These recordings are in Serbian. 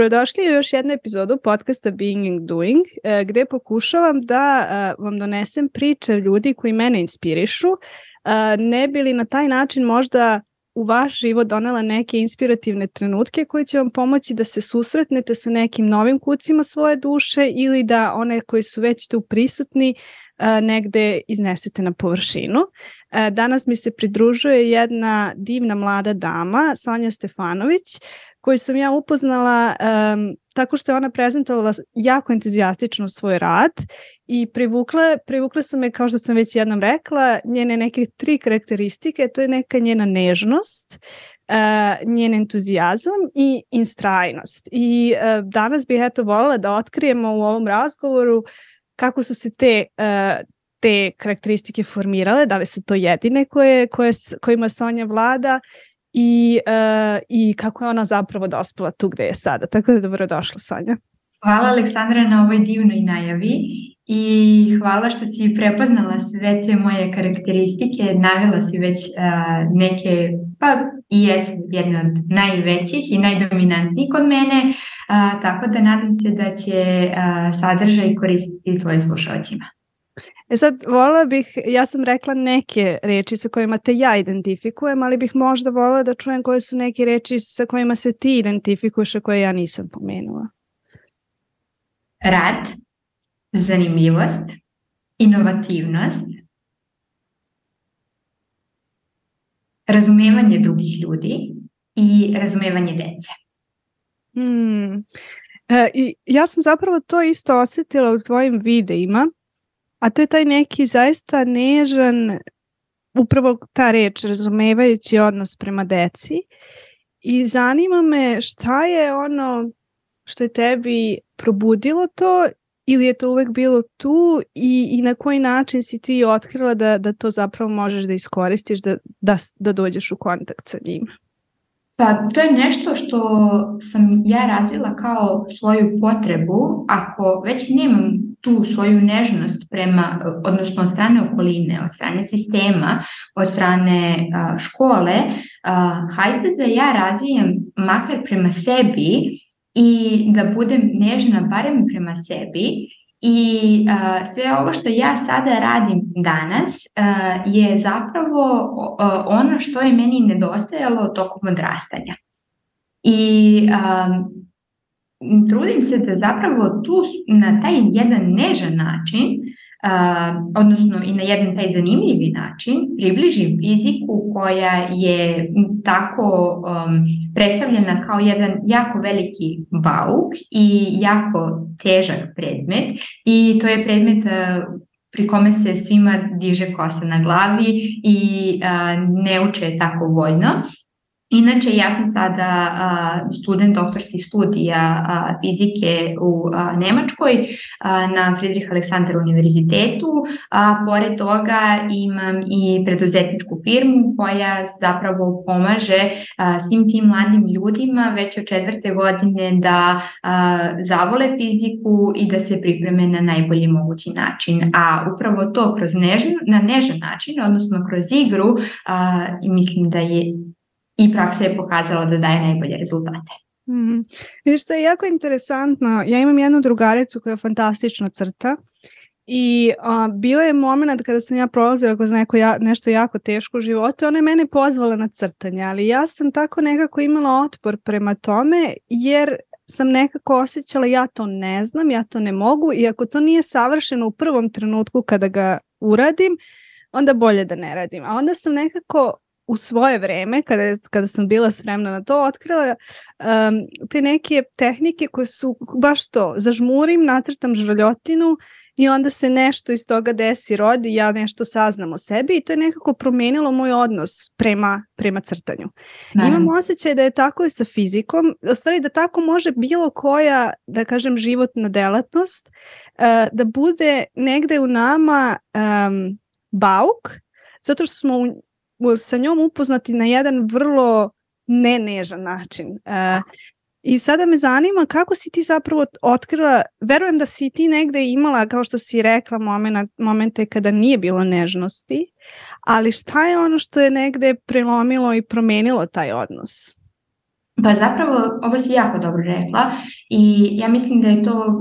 Dobrodošli u još jednu epizodu podcasta Being and Doing, e, gde pokušavam da e, vam donesem priče ljudi koji mene inspirišu, e, ne bi li na taj način možda u vaš život donela neke inspirativne trenutke koje će vam pomoći da se susretnete sa nekim novim kucima svoje duše ili da one koji su već tu prisutni negde iznesete na površinu. Danas mi se pridružuje jedna divna mlada dama, Sonja Stefanović, koju sam ja upoznala um, tako što je ona prezentovala jako entuzijastično svoj rad i privukle, privukle su me, kao što sam već jednom rekla, njene neke tri karakteristike, to je neka njena nežnost, uh, njen entuzijazam i instrajnost. I uh, danas bih eto voljela da otkrijemo u ovom razgovoru kako su se te uh, te karakteristike formirale, da li su to jedine koje, koje, kojima Sonja vlada i, uh, i kako je ona zapravo dospela tu gde je sada. Tako da dobrodošla Sonja. Hvala Aleksandra na ovoj divnoj najavi i hvala što si prepoznala sve te moje karakteristike, navela si već uh, neke, pa i jesu jedne od najvećih i najdominantnijih kod mene, uh, tako da nadam se da će uh, sadržaj koristiti tvojim slušalcima. E sad, volila bih, ja sam rekla neke reči sa kojima te ja identifikujem, ali bih možda volila da čujem koje su neke reči sa kojima se ti identifikuješ, a koje ja nisam pomenula. Rad, zanimljivost, inovativnost, razumevanje drugih ljudi i razumevanje dece. Hmm. E, I ja sam zapravo to isto osetila u tvojim videima, A to je taj neki zaista nežan, upravo ta reč, razumevajući odnos prema deci. I zanima me šta je ono što je tebi probudilo to ili je to uvek bilo tu i, i na koji način si ti otkrila da, da to zapravo možeš da iskoristiš, da, da, da dođeš u kontakt sa njima? Pa to je nešto što sam ja razvila kao svoju potrebu, ako već nemam tu svoju nežnost prema, odnosno od strane okoline, od strane sistema, od strane škole, hajde da ja razvijem makar prema sebi i da budem nežna barem prema sebi I sve ovo što ja sada radim danas je zapravo ono što je meni nedostajalo tokom odrastanja. I trudim se da zapravo tu na taj jedan nežan način uh, odnosno i na jedan taj zanimljivi način približim fiziku koja je tako um, predstavljena kao jedan jako veliki bauk i jako težak predmet. I to je predmet uh, pri kome se svima diže kosa na glavi i uh, ne uče tako voljno Inače, ja sam sada a, student doktorskih studija a, fizike u a, Nemačkoj a, na Friedrich Alexander univerzitetu, a pored toga imam i preduzetničku firmu koja zapravo pomaže a, svim tim mladim ljudima već od četvrte godine da a, zavole fiziku i da se pripreme na najbolji mogući način. A upravo to kroz nežan, na nežan način, odnosno kroz igru, a, mislim da je i praksa je pokazala da daje najbolje rezultate. Mm. Vidiš, što je jako interesantno. Ja imam jednu drugaricu koja fantastično crta i a, bio je moment kada sam ja prolazila kroz neko ja, nešto jako teško u životu, ona je mene pozvala na crtanje, ali ja sam tako nekako imala otpor prema tome jer sam nekako osjećala ja to ne znam, ja to ne mogu i ako to nije savršeno u prvom trenutku kada ga uradim, onda bolje da ne radim. A onda sam nekako u svoje vreme, kada, kada sam bila spremna na to, otkrila um, te neke tehnike koje su baš to, zažmurim, nacrtam žvaljotinu i onda se nešto iz toga desi, rodi, ja nešto saznam o sebi i to je nekako promenilo moj odnos prema, prema crtanju. Ne. Imam osjećaj da je tako i sa fizikom, u stvari da tako može bilo koja, da kažem, životna delatnost, uh, da bude negde u nama um, bauk, zato što smo u sa njom upoznati na jedan vrlo nenežan način. Uh, I sada me zanima kako si ti zapravo otkrila, verujem da si ti negde imala, kao što si rekla, momena, momente kada nije bilo nežnosti, ali šta je ono što je negde prelomilo i promenilo taj odnos? Pa zapravo, ovo si jako dobro rekla i ja mislim da je to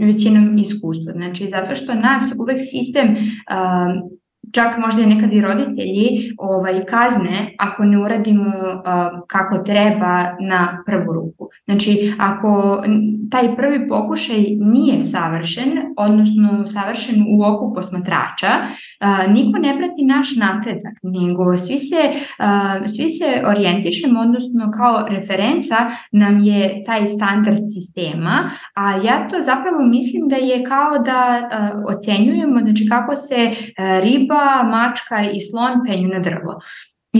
većinom iskustvo. Znači, zato što nas uvek sistem uh, čak možda i nekad i roditelji ovaj, kazne ako ne uradimo uh, kako treba na prvu ruku. Znači, ako taj prvi pokušaj nije savršen, odnosno savršen u oku posmatrača, uh, niko ne prati naš napredak, nego svi se, uh, svi se orijentišemo, odnosno kao referenca nam je taj standard sistema, a ja to zapravo mislim da je kao da uh, ocenjujemo znači kako se uh, mačka i slon penju na drvo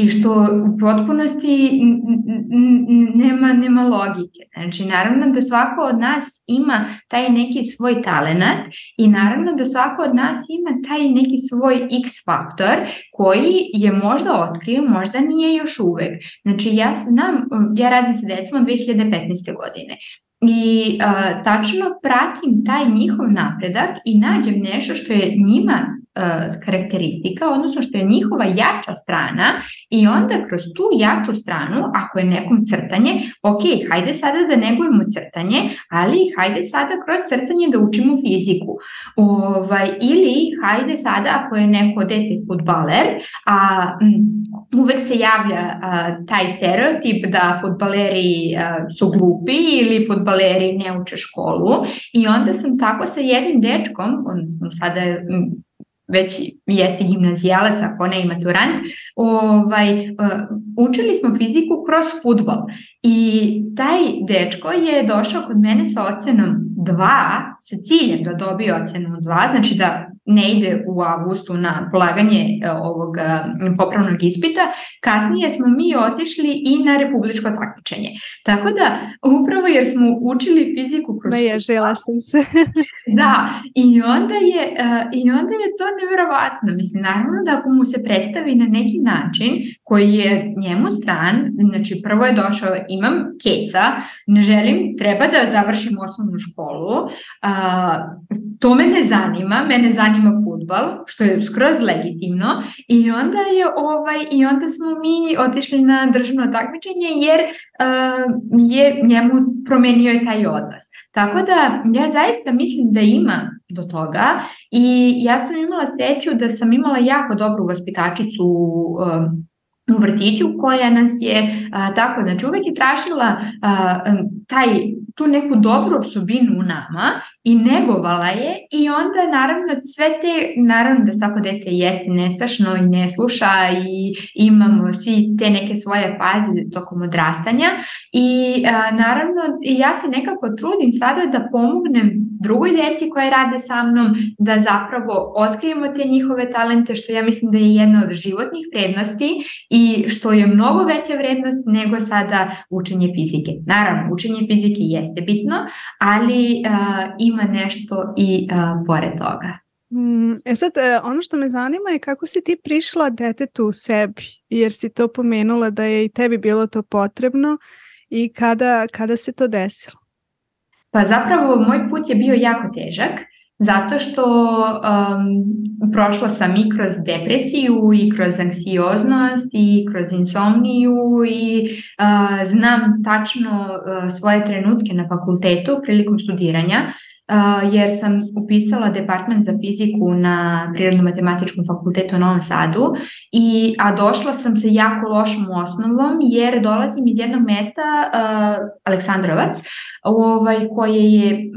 i što u potpunosti nema, nema logike. Znači, naravno da svako od nas ima taj neki svoj talenat i naravno da svako od nas ima taj neki svoj x faktor koji je možda otkrio, možda nije još uvek. Znači, ja znam, ja radim sa decom od 2015. godine i uh, tačno pratim taj njihov napredak i nađem nešto što je njima uh, karakteristika, odnosno što je njihova jača strana i onda kroz tu jaču stranu, ako je nekom crtanje, ok, hajde sada da negujemo crtanje, ali hajde sada kroz crtanje da učimo fiziku. Ovaj, ili hajde sada ako je neko dete futbaler, a uvek se javlja a, taj stereotip da futbaleri a, su glupi ili futbaleri ne uče školu i onda sam tako sa jednim dečkom, odnosno sada već jeste gimnazijalac, ako ne i maturant, ovaj, učili smo fiziku kroz futbol. I taj dečko je došao kod mene sa ocenom 2, sa ciljem da dobije ocenu 2, znači da ne ide u avgustu na polaganje e, ovog e, popravnog ispita, kasnije smo mi otišli i na republičko takmičenje. Tako da, upravo jer smo učili fiziku kroz... Naježila sam se. da, i onda, je, e, i onda je to neverovatno. Mislim, naravno da ako mu se predstavi na neki način koji je njemu stran, znači prvo je došao, imam keca, ne želim, treba da završim osnovnu školu, to me ne zanima, mene zanima futbal, što je skroz legitimno i onda je ovaj i onda smo mi otišli na državno takmičenje jer uh, je njemu promenio je taj odnos. Tako da ja zaista mislim da ima do toga i ja sam imala sreću da sam imala jako dobru vaspitačicu um, u vrtiću koja nas je a, tako, znači uvek je tražila a, taj, tu neku dobru osobinu u nama i negovala je i onda naravno sve te, naravno da svako dete jeste nestašno i ne sluša i imamo svi te neke svoje faze tokom odrastanja i a, naravno ja se nekako trudim sada da pomognem drugoj deci koje rade sa mnom da zapravo otkrijemo te njihove talente što ja mislim da je jedna od životnih prednosti i što je mnogo veća vrednost nego sada učenje fizike. Naravno, učenje fizike jeste bitno, ali uh, ima nešto i uh, pored toga. Mm, e sad, e, ono što me zanima je kako si ti prišla detetu u sebi, jer si to pomenula da je i tebi bilo to potrebno i kada, kada se to desilo? Pa zapravo moj put je bio jako težak Zato što um, prošla sam i kroz depresiju i kroz anksioznost i kroz insomniju i uh, znam tačno uh, svoje trenutke na fakultetu prilikom studiranja uh, jer sam upisala department za fiziku na Prirodno-matematičkom fakultetu u Novom Sadu, i, a došla sam sa jako lošom osnovom jer dolazim iz jednog mesta, uh, Aleksandrovac, ovaj, koje je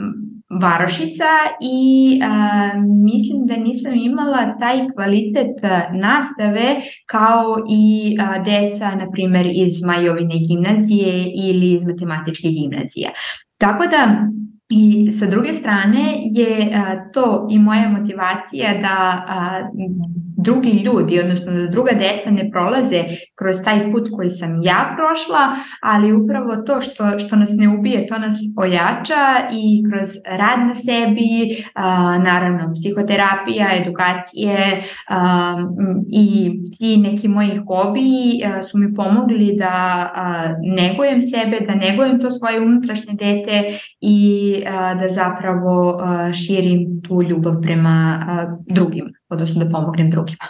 varošica i a, mislim da nisam imala taj kvalitet nastave kao i a, deca, na primer, iz Majovine gimnazije ili iz matematičke gimnazije. Tako da I sa druge strane je a, to i moja motivacija da a, drugi ljudi, odnosno da druga deca ne prolaze kroz taj put koji sam ja prošla, ali upravo to što, što nas ne ubije, to nas ojača i kroz rad na sebi, a, naravno psihoterapija, edukacije a, i ti neki moji hobiji a, su mi pomogli da a, negujem sebe, da negujem to svoje unutrašnje dete i da zapravo širim tu ljubav prema drugim, odnosno da pomognem drugima.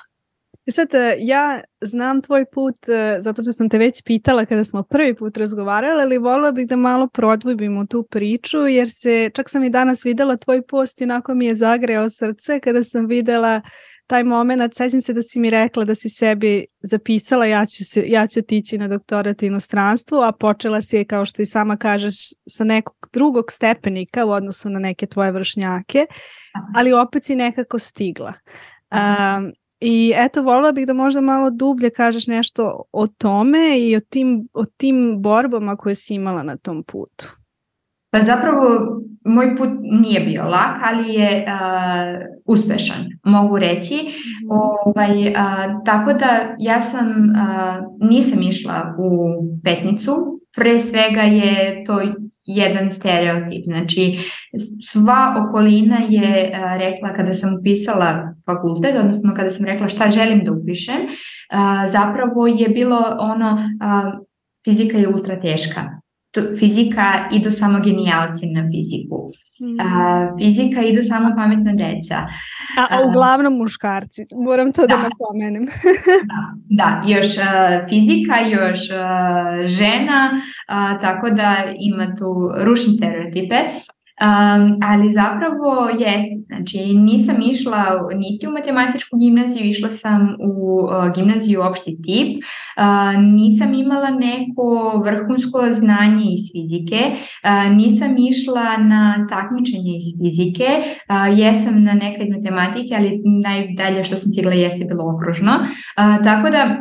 I sad, e, ja znam tvoj put e, zato što sam te već pitala kada smo prvi put razgovarali, ali volila bih da malo prodvojbimo tu priču, jer se, čak sam i danas videla tvoj post i onako mi je zagreo srce kada sam videla taj moment, sećam se da si mi rekla da si sebi zapisala ja ću, se, ja ću tići na doktorat inostranstvu, a počela si je, kao što i sama kažeš, sa nekog drugog stepenika u odnosu na neke tvoje vršnjake, ali opet si nekako stigla. Um, I eto, volila bih da možda malo dublje kažeš nešto o tome i o tim, o tim borbama koje si imala na tom putu. Pa zapravo moj put nije bio lak, ali je uh, uspešan, mogu reći. Mm. Ovaj, uh, tako da ja sam, uh, nisam išla u petnicu, pre svega je to jedan stereotip. Znači, sva okolina je uh, rekla kada sam upisala fakultet, odnosno kada sam rekla šta želim da upišem, uh, zapravo je bilo ono, uh, fizika je ultra teška fizika idu samo genijalci na fiziku. Mm. A, fizika idu samo pametna deca. A, a uglavnom muškarci, moram to da, da napomenem. da, da, još a, fizika, još a, žena, a, tako da ima tu rušne stereotipe. Um, ali zapravo jest, znači nisam išla niti u matematičku gimnaziju, išla sam u uh, gimnaziju opšti tip, uh, nisam imala neko vrhunsko znanje iz fizike, uh, nisam išla na takmičenje iz fizike, jesam na neka iz matematike, ali najdalje što sam stigla jeste bilo okružno, tako da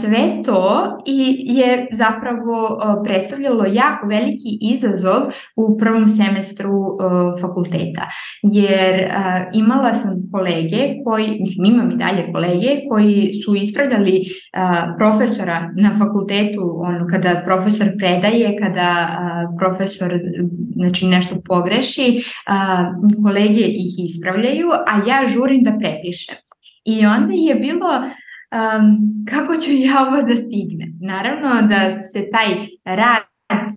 sve to i je zapravo predstavljalo jako veliki izazov u prvom semestru fakulteta. Jer imala sam kolege koji, mislim imam i dalje kolege koji su ispravljali profesora na fakultetu, ono kada profesor predaje, kada profesor znači nešto pogreši, kolege ih ispravljaju, a ja žurim da prepišem. I onda je bilo um, kako ću ja ovo da stignem? Naravno da se taj rad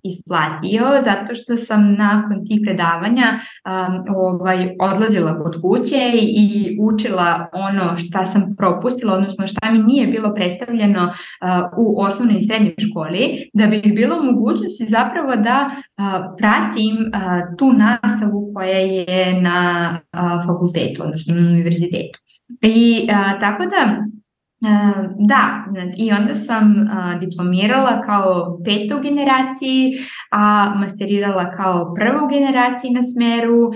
isplatio zato što sam nakon tih predavanja um, ovaj, odlazila kod kuće i učila ono šta sam propustila, odnosno šta mi nije bilo predstavljeno uh, u osnovnoj i srednjoj školi, da bi bilo mogućnosti zapravo da uh, pratim uh, tu nastavu koja je na uh, fakultetu, odnosno na univerzitetu. I uh, tako da Da, i onda sam diplomirala kao peta u generaciji, a masterirala kao prva u generaciji na smeru,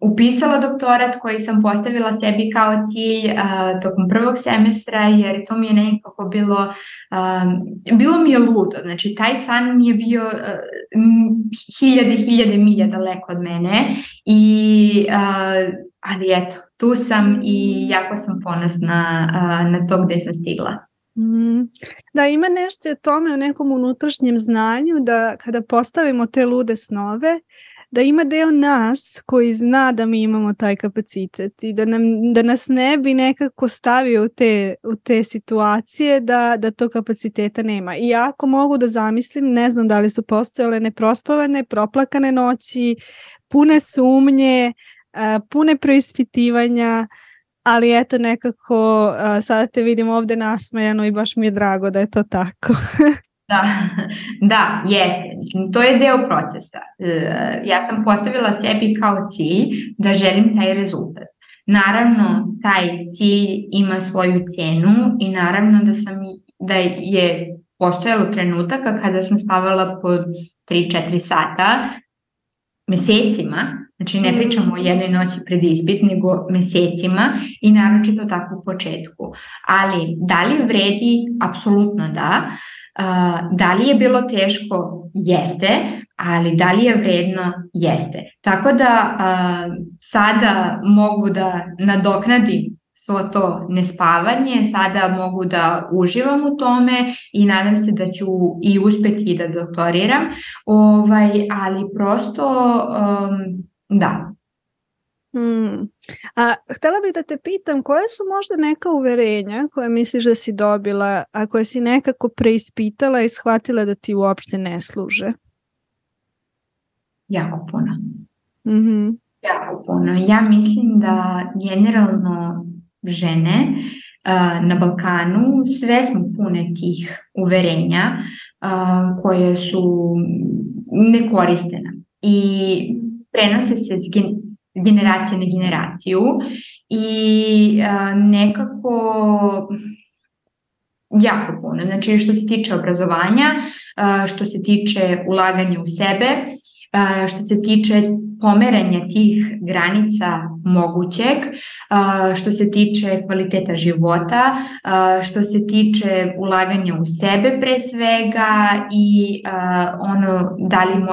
upisala doktorat koji sam postavila sebi kao cilj tokom prvog semestra, jer to mi je nekako bilo, bilo mi je ludo, znači taj san mi je bio hiljade, hiljade milja daleko od mene i ali eto, tu sam i jako sam ponosna na to gde sam stigla. Mm. Da, ima nešto o tome u nekom unutrašnjem znanju da kada postavimo te lude snove, da ima deo nas koji zna da mi imamo taj kapacitet i da, nam, da nas ne bi nekako stavio u te, u te situacije da, da to kapaciteta nema. I ako mogu da zamislim, ne znam da li su postojale neprospavane, proplakane noći, pune sumnje, pune preispitivanja, ali eto nekako sada te vidim ovde nasmejano i baš mi je drago da je to tako. da, da, jeste. Mislim, to je deo procesa. Uh, ja sam postavila sebi kao cilj da želim taj rezultat. Naravno, taj cilj ima svoju cenu i naravno da sam da je postojalo trenutaka kada sam spavala po 3-4 sata mesecima Znači ne pričamo o jednoj noći pred ispit, nego mesecima i naročito tako u početku. Ali da li vredi? Apsolutno da. Da li je bilo teško? Jeste, ali da li je vredno? Jeste. Tako da sada mogu da nadoknadim svo to nespavanje, sada mogu da uživam u tome i nadam se da ću i uspeti da doktoriram, ovaj, ali prosto um, Da. Hmm. A htela bih da te pitam koje su možda neka uverenja koje misliš da si dobila, a koje si nekako preispitala i shvatila da ti uopšte ne služe? Jako puno. Mm -hmm. Jako puno. Ja mislim da generalno žene na Balkanu sve smo pune tih uverenja koje su nekoriste nam i prenose se s generacije na generaciju i nekako jako puno. Znači što se tiče obrazovanja, što se tiče ulaganja u sebe, što se tiče pomeranja tih granica mogućeg, što se tiče kvaliteta života, što se tiče ulaganja u sebe pre svega i ono da li,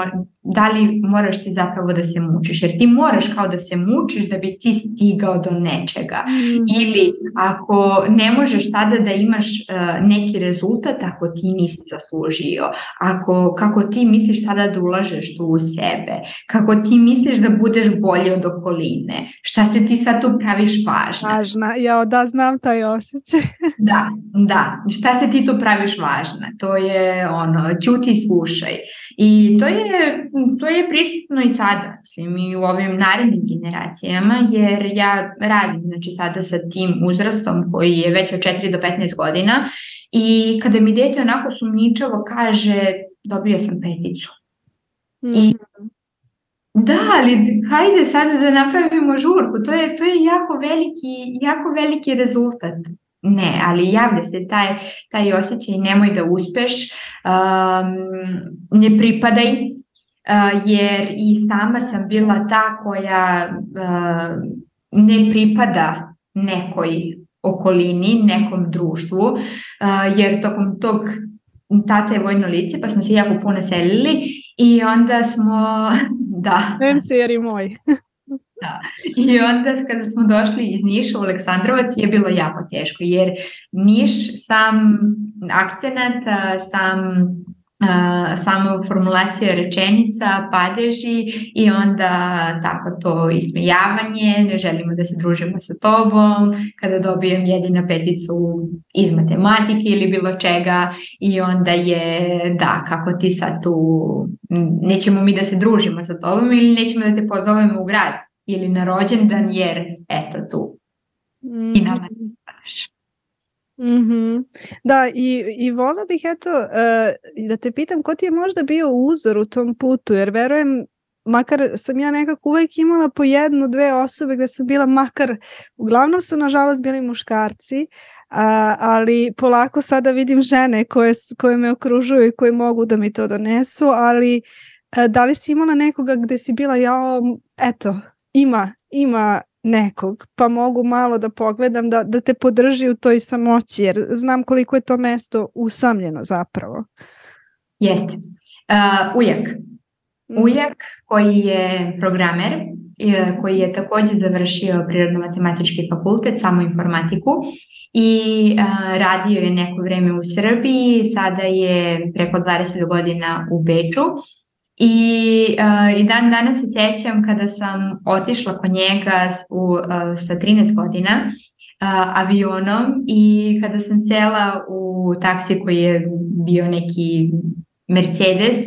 da li moraš ti zapravo da se mučiš, jer ti moraš kao da se mučiš da bi ti stigao do nečega. Mm. Ili ako ne možeš tada da imaš uh, neki rezultat ako ti nisi zaslužio, ako, kako ti misliš sada da ulažeš tu u sebe, kako ti misliš da budeš bolji od okoline, šta se ti sad tu praviš važna. Važna, ja da znam taj osjećaj. da, da, šta se ti tu praviš važna, to je ono, ćuti slušaj. I to je, to je prisutno i sada, mislim, i u ovim narednim generacijama, jer ja radim znači, sada sa tim uzrastom koji je već od 4 do 15 godina i kada mi dete onako sumničavo kaže dobio sam peticu. Mm. I mhm. Da, ali hajde sada da napravimo žurku. To je, to je jako, veliki, jako veliki rezultat. Ne, ali javlja se taj, taj osjećaj nemoj da uspeš, um, ne pripadaj, uh, jer i sama sam bila ta koja uh, ne pripada nekoj okolini, nekom društvu, uh, jer tokom tog tate je vojno lice, pa smo se jako puno selili i onda smo, da. Em moj. Da. I onda kada smo došli iz Niša u Aleksandrovac je bilo jako teško jer Niš sam akcenat, sam Uh, samo formulacija rečenica, padeži i onda tako to ismejavanje, ne želimo da se družimo sa tobom, kada dobijem jedina peticu iz matematike ili bilo čega i onda je da, kako ti sad tu, nećemo mi da se družimo sa tobom ili nećemo da te pozovemo u grad ili na rođendan jer eto tu mm. i nama ne Mm -hmm. Da, i, i vola bih eto uh, da te pitam ko ti je možda bio uzor u tom putu, jer verujem makar sam ja nekako uvek imala po jednu, dve osobe gde sam bila makar, uglavnom su nažalost bili muškarci, a, ali polako sada vidim žene koje, koje me okružuju i koje mogu da mi to donesu, ali a, da li si imala nekoga gde si bila, ja, eto, ima, ima nekog, pa mogu malo da pogledam da, da te podrži u toj samoći, jer znam koliko je to mesto usamljeno zapravo. Jeste. Uh, ujak. Mhm. Ujak koji je programer, koji je takođe završio Prirodno-matematički fakultet, samo informatiku i uh, radio je neko vreme u Srbiji, sada je preko 20 godina u Beču I, uh, I dan danas se sjećam kada sam otišla kod njega u, uh, sa 13 godina uh, avionom i kada sam sela u taksi koji je bio neki Mercedes,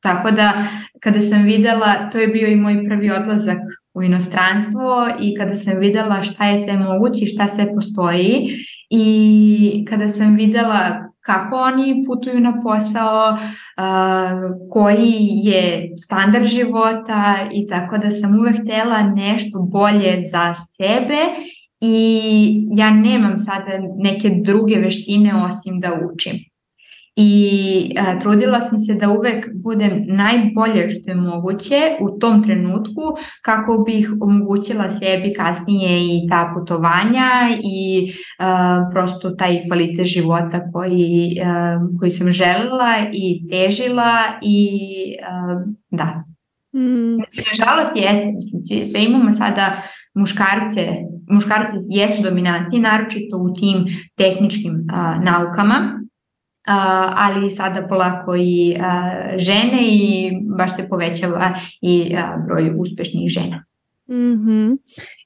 tako da kada sam videla, to je bio i moj prvi odlazak u inostranstvo i kada sam videla šta je sve moguće i šta sve postoji. I kada sam videla kako oni putuju na posao, koji je standard života i tako da sam uvek htela nešto bolje za sebe i ja nemam sada neke druge veštine osim da učim i a, trudila sam se da uvek budem najbolje što je moguće u tom trenutku kako bih omogućila sebi kasnije i ta putovanja i a, prosto taj kvalitet života koji, a, koji sam želela i težila i a, da. Mm. Nažalost jeste, mislim, sve, sve imamo sada muškarce, muškarci jesu dominantni, naročito u tim tehničkim a, naukama, ali sada polako i žene i baš se povećava i broj uspešnih žena. Mm -hmm.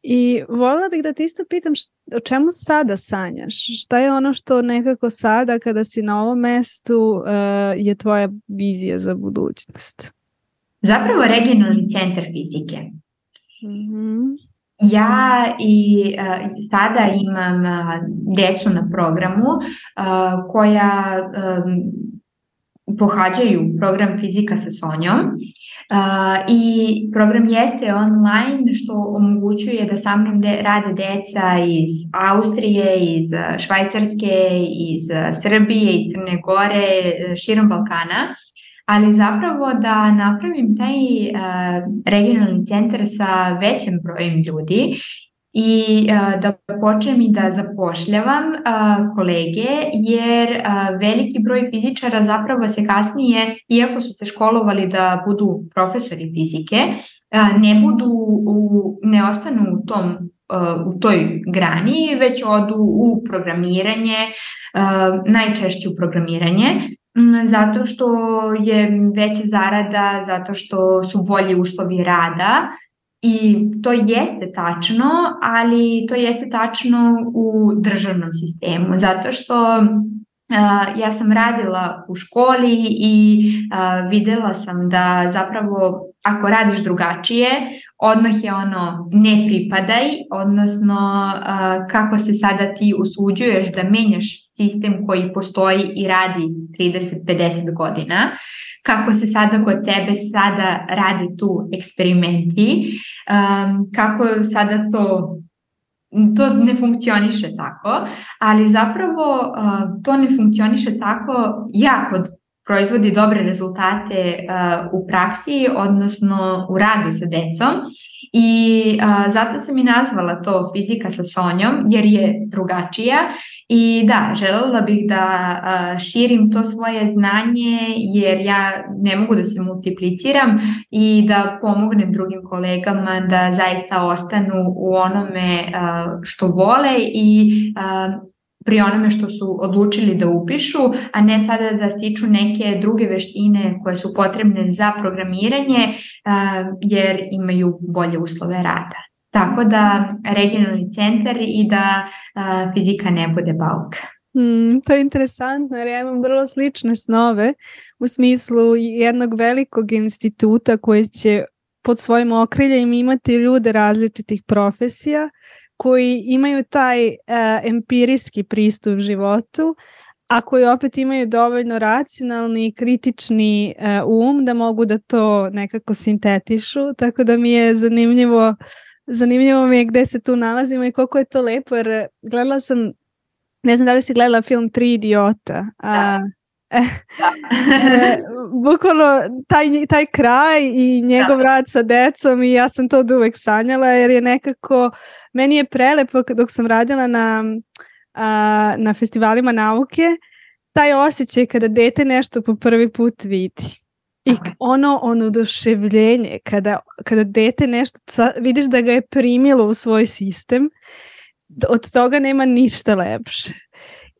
I voljela bih da te isto pitam o čemu sada sanjaš? Šta je ono što nekako sada kada si na ovom mestu je tvoja vizija za budućnost? Zapravo regionalni centar fizike. Mm -hmm. Ja i uh, sada imam uh, decu na programu uh, koja pohađaju program fizika sa Sonjom i program jeste online što omogućuje da sa mnom de, rade deca iz Austrije, iz Švajcarske, iz Srbije, iz Crne Gore, širom Balkana ali zapravo da napravim taj uh, regionalni centar sa većim brojem ljudi i uh, da počnem i da zapošljavam uh, kolege jer veliki broj fizičara zapravo se kasnije, iako su se školovali da budu profesori fizike, ne budu u, ne ostanu u tom u toj grani, već odu u programiranje, najčešće u programiranje, zato što je veća zarada, zato što su bolji uslovi rada i to jeste tačno, ali to jeste tačno u državnom sistemu, zato što ja sam radila u školi i videla sam da zapravo ako radiš drugačije, odmah je ono ne pripadaj, odnosno kako se sada ti usuđuješ da menjaš sistem koji postoji i radi 30-50 godina, kako se sada kod tebe sada radi tu eksperimenti, kako sada to to ne funkcioniše tako, ali zapravo to ne funkcioniše tako ja kod proizvodi dobre rezultate uh, u praksi, odnosno u radu sa decom. I uh, zato sam i nazvala to fizika sa Sonjom jer je drugačija. I da, želela bih da uh, širim to svoje znanje jer ja ne mogu da se multipliciram i da pomognem drugim kolegama da zaista ostanu u onome što vole i pri onome što su odlučili da upišu, a ne sada da stiču neke druge veštine koje su potrebne za programiranje jer imaju bolje uslove rada. Tako da regionalni centar i da fizika ne bude bauk. Mm, to je interesantno jer ja imam vrlo slične snove u smislu jednog velikog instituta koji će pod svojim okriljem imati ljude različitih profesija koji imaju taj uh, empirijski pristup životu, a koji opet imaju dovoljno racionalni i kritični uh, um da mogu da to nekako sintetišu, tako da mi je zanimljivo zanimljivo mi je gde se tu nalazimo i koliko je to lepo, jer gledala sam ne znam da li si gledala film Tri idiota, a da. E, bukvalno taj, taj kraj i njegov da. rad sa decom i ja sam to od uvek sanjala jer je nekako, meni je prelepo dok sam radila na, a, na festivalima nauke, taj osjećaj kada dete nešto po prvi put vidi. I ono ono oduševljenje kada, kada dete nešto, vidiš da ga je primilo u svoj sistem, od toga nema ništa lepše.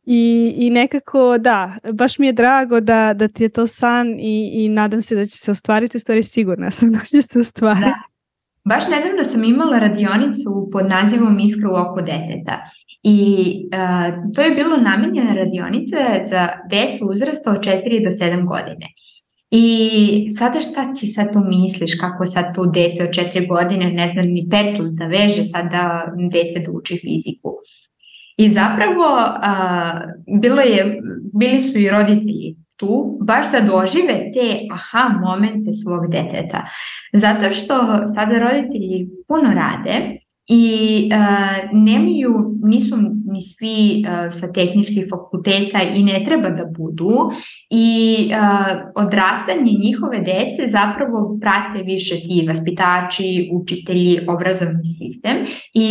I, I nekako da, baš mi je drago da, da ti je to san i, i nadam se da će se ostvariti, u stvari sigurna sam da će se ostvariti. Da. Baš nedavno sam imala radionicu pod nazivom Iskra u oko deteta i uh, to je bilo namenjena radionica za decu uzrasta od 4 do 7 godine. I sada šta ti sad tu misliš, kako sad tu dete od 4 godine ne zna ni petl da veže sada dete da uči fiziku. I zapravo a, bilo je, bili su i roditelji tu baš da dožive te aha momente svog deteta. Zato što sada roditelji puno rade i uh, nemaju, nisu ni svi uh, sa tehničkih fakulteta i ne treba da budu i uh, odrastanje njihove dece zapravo prate više ti vaspitači, učitelji, obrazovni sistem i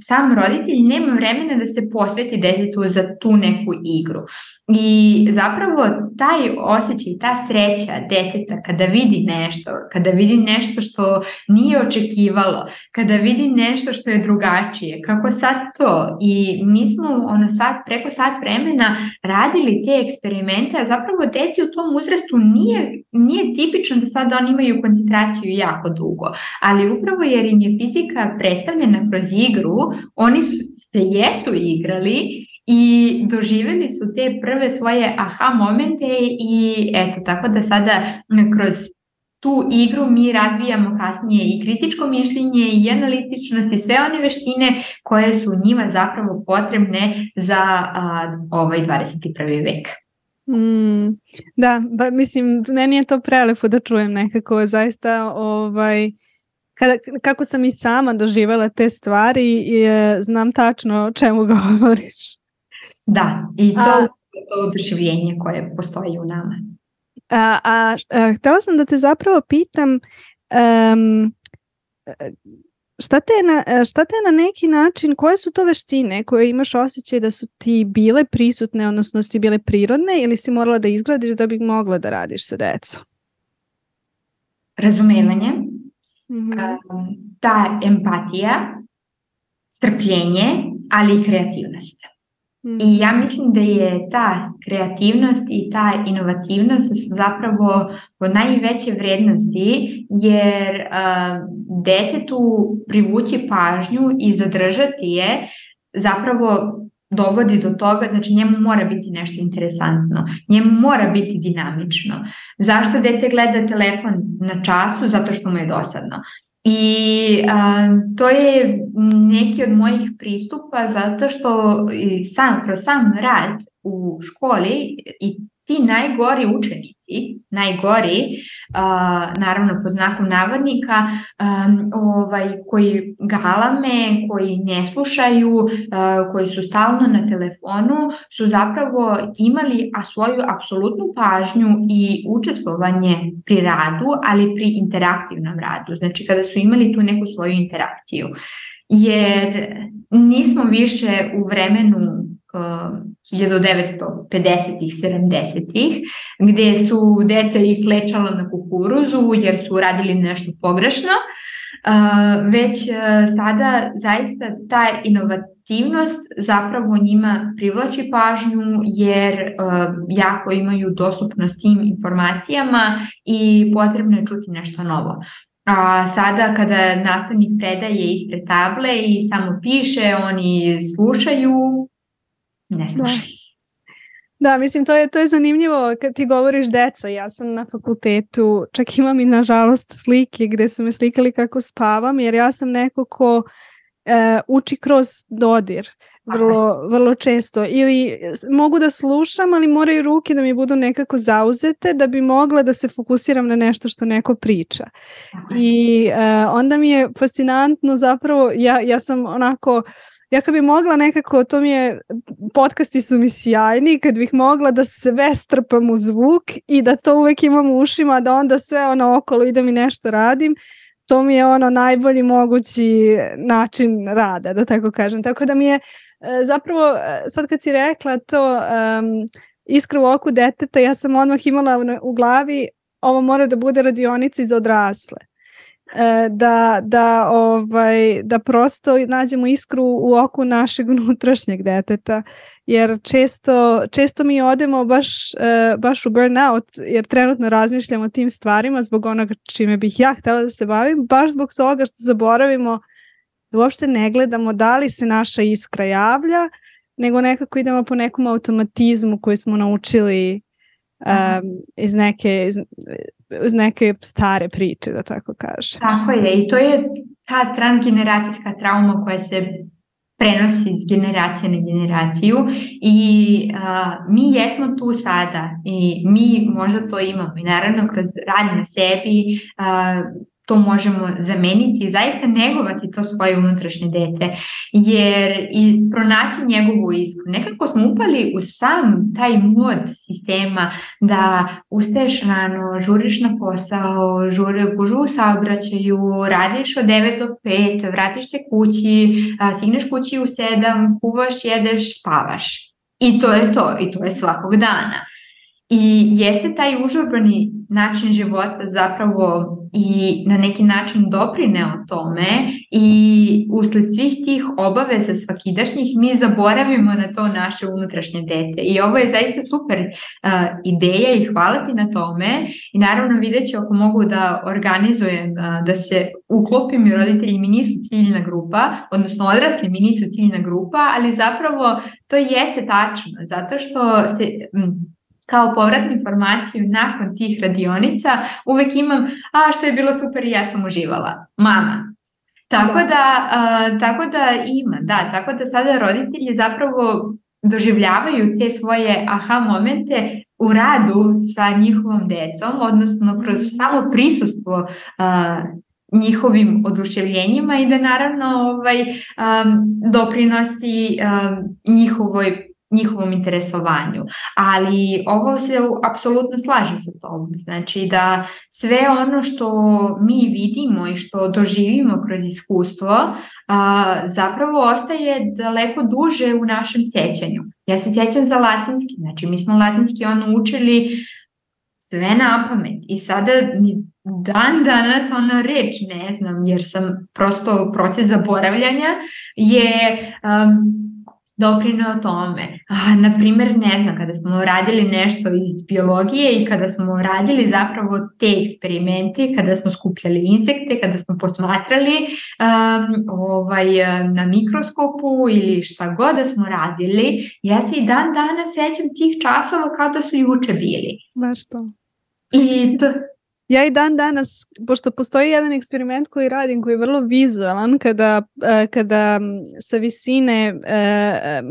sam roditelj nema vremena da se posveti detetu za tu neku igru. I zapravo taj osjećaj, ta sreća deteta kada vidi nešto, kada vidi nešto što nije očekivalo, kada vidi nešto što je drugačije, kako sad to i mi smo ono sat, preko sat vremena radili te eksperimente, a zapravo deci u tom uzrastu nije, nije tipično da sad oni imaju koncentraciju jako dugo, ali upravo jer im je fizika predstavljena kroz igru, oni su, se jesu igrali i doživeli su te prve svoje aha momente i eto, tako da sada kroz tu igru mi razvijamo kasnije i kritičko mišljenje i analitičnost i sve one veštine koje su njima zapravo potrebne za a, ovaj 21. vek. Mm, da, ba, mislim, meni je to prelepo da čujem nekako zaista ovaj, kada, kako sam i sama doživala te stvari i e, znam tačno o čemu govoriš. Da, i to, a, to oduševljenje koje postoji u nama. A, a, a htela sam da te zapravo pitam um, šta, te na, šta te na neki način, koje su to veštine koje imaš osjećaj da su ti bile prisutne, odnosno da su ti bile prirodne ili si morala da izgradiš da bi mogla da radiš sa decom? Razumevanje, mm -hmm. ta empatija, strpljenje, ali i kreativnost. I ja mislim da je ta kreativnost i ta inovativnost da su zapravo od najveće vrednosti jer uh, detetu privući pažnju i zadržati je zapravo dovodi do toga, znači njemu mora biti nešto interesantno, njemu mora biti dinamično. Zašto dete gleda telefon na času? Zato što mu je dosadno. I a, to je neki od mojih pristupa zato što sam, kroz sam rad u školi i ti najgori učenici, najgori, uh, naravno po znaku navodnika, um, ovaj, koji galame, koji ne slušaju, uh, koji su stalno na telefonu, su zapravo imali a svoju apsolutnu pažnju i učestvovanje pri radu, ali pri interaktivnom radu. Znači kada su imali tu neku svoju interakciju. Jer nismo više u vremenu 1950-ih, 70-ih, gde su deca i klečala na kukuruzu jer su radili nešto pogrešno, već sada zaista ta inovativnost zapravo njima privlači pažnju jer jako imaju dostupnost tim informacijama i potrebno je čuti nešto novo. A sada kada nastavnik predaje ispred table i samo piše, oni slušaju, ne slušaj. Da. da, mislim to je to je zanimljivo kad ti govoriš deca. Ja sam na fakultetu, čak imam i nažalost slike gde su me slikali kako spavam, jer ja sam neko ko e, uči kroz dodir vrlo, vrlo često. Ili mogu da slušam, ali moraju ruke da mi budu nekako zauzete da bi mogla da se fokusiram na nešto što neko priča. I e, onda mi je fascinantno zapravo, ja, ja sam onako ja kad bi mogla nekako, to mi je, podcasti su mi sjajni, kad bih mogla da sve strpam u zvuk i da to uvek imam u ušima, da onda sve ono okolo idem i nešto radim, to mi je ono najbolji mogući način rada, da tako kažem. Tako da mi je e, zapravo, e, sad kad si rekla to um, iskru u oku deteta, ja sam odmah imala u glavi ovo mora da bude radionica za odrasle. E, da, da, ovaj, da prosto nađemo iskru u oku našeg unutrašnjeg deteta, jer često, često mi odemo baš, e, baš u burnout, jer trenutno razmišljamo o tim stvarima zbog onoga čime bih ja htela da se bavim, baš zbog toga što zaboravimo da uopšte ne gledamo da li se naša iskra javlja, nego nekako idemo po nekom automatizmu koji smo naučili um, iz neke iz, iz neke stare priče, da tako kaže. Tako je i to je ta transgeneracijska trauma koja se prenosi iz generacije na generaciju i uh, mi jesmo tu sada i mi možda to imamo i naravno kroz rad na sebi uh, to možemo zameniti i zaista negovati to svoje unutrašnje dete, jer i pronaći njegovu iskru. Nekako smo upali u sam taj mod sistema da ustaješ rano, žuriš na posao, žuri, gužu u saobraćaju, radiš od 9 do 5, vratiš se kući, stigneš kući u 7, kuvaš, jedeš, spavaš. I to je to, i to je svakog dana. I jeste taj užurbani način života zapravo i na neki način doprineo tome i usled svih tih obaveza svakidašnjih mi zaboravimo na to naše unutrašnje dete. I ovo je zaista super uh, ideja i hvala ti na tome. I naravno vidjet ću ako mogu da organizujem uh, da se uklopim i roditelji mi nisu ciljna grupa, odnosno odrasli mi nisu ciljna grupa, ali zapravo to jeste tačno zato što se, kao povratnu informaciju nakon tih radionica uvek imam, a što je bilo super i ja sam uživala. Mama. Tako da, da a, tako da ima, da, tako da sada roditelji zapravo doživljavaju te svoje aha momente u radu sa njihovom decom, odnosno kroz samo prisustvo a, njihovim oduševljenjima i da naravno ovaj um, doprinosi um, njihovoj njihovom interesovanju. Ali ovo se apsolutno slaže sa tom. Znači da sve ono što mi vidimo i što doživimo kroz iskustvo a, zapravo ostaje daleko duže u našem sećanju. Ja se sjećam za latinski, znači mi smo latinski ono učili sve na pamet i sada ni dan danas ono reč ne znam jer sam prosto proces zaboravljanja je um, doprineo tome. A, na primer, ne znam, kada smo radili nešto iz biologije i kada smo radili zapravo te eksperimente, kada smo skupljali insekte, kada smo posmatrali um, ovaj, na mikroskopu ili šta god da smo radili, ja se i dan danas sećam tih časova kao da su juče bili. Baš to. I to, Ja i dan danas, pošto postoji jedan eksperiment koji radim koji je vrlo vizualan, kada, e, kada sa visine e, e,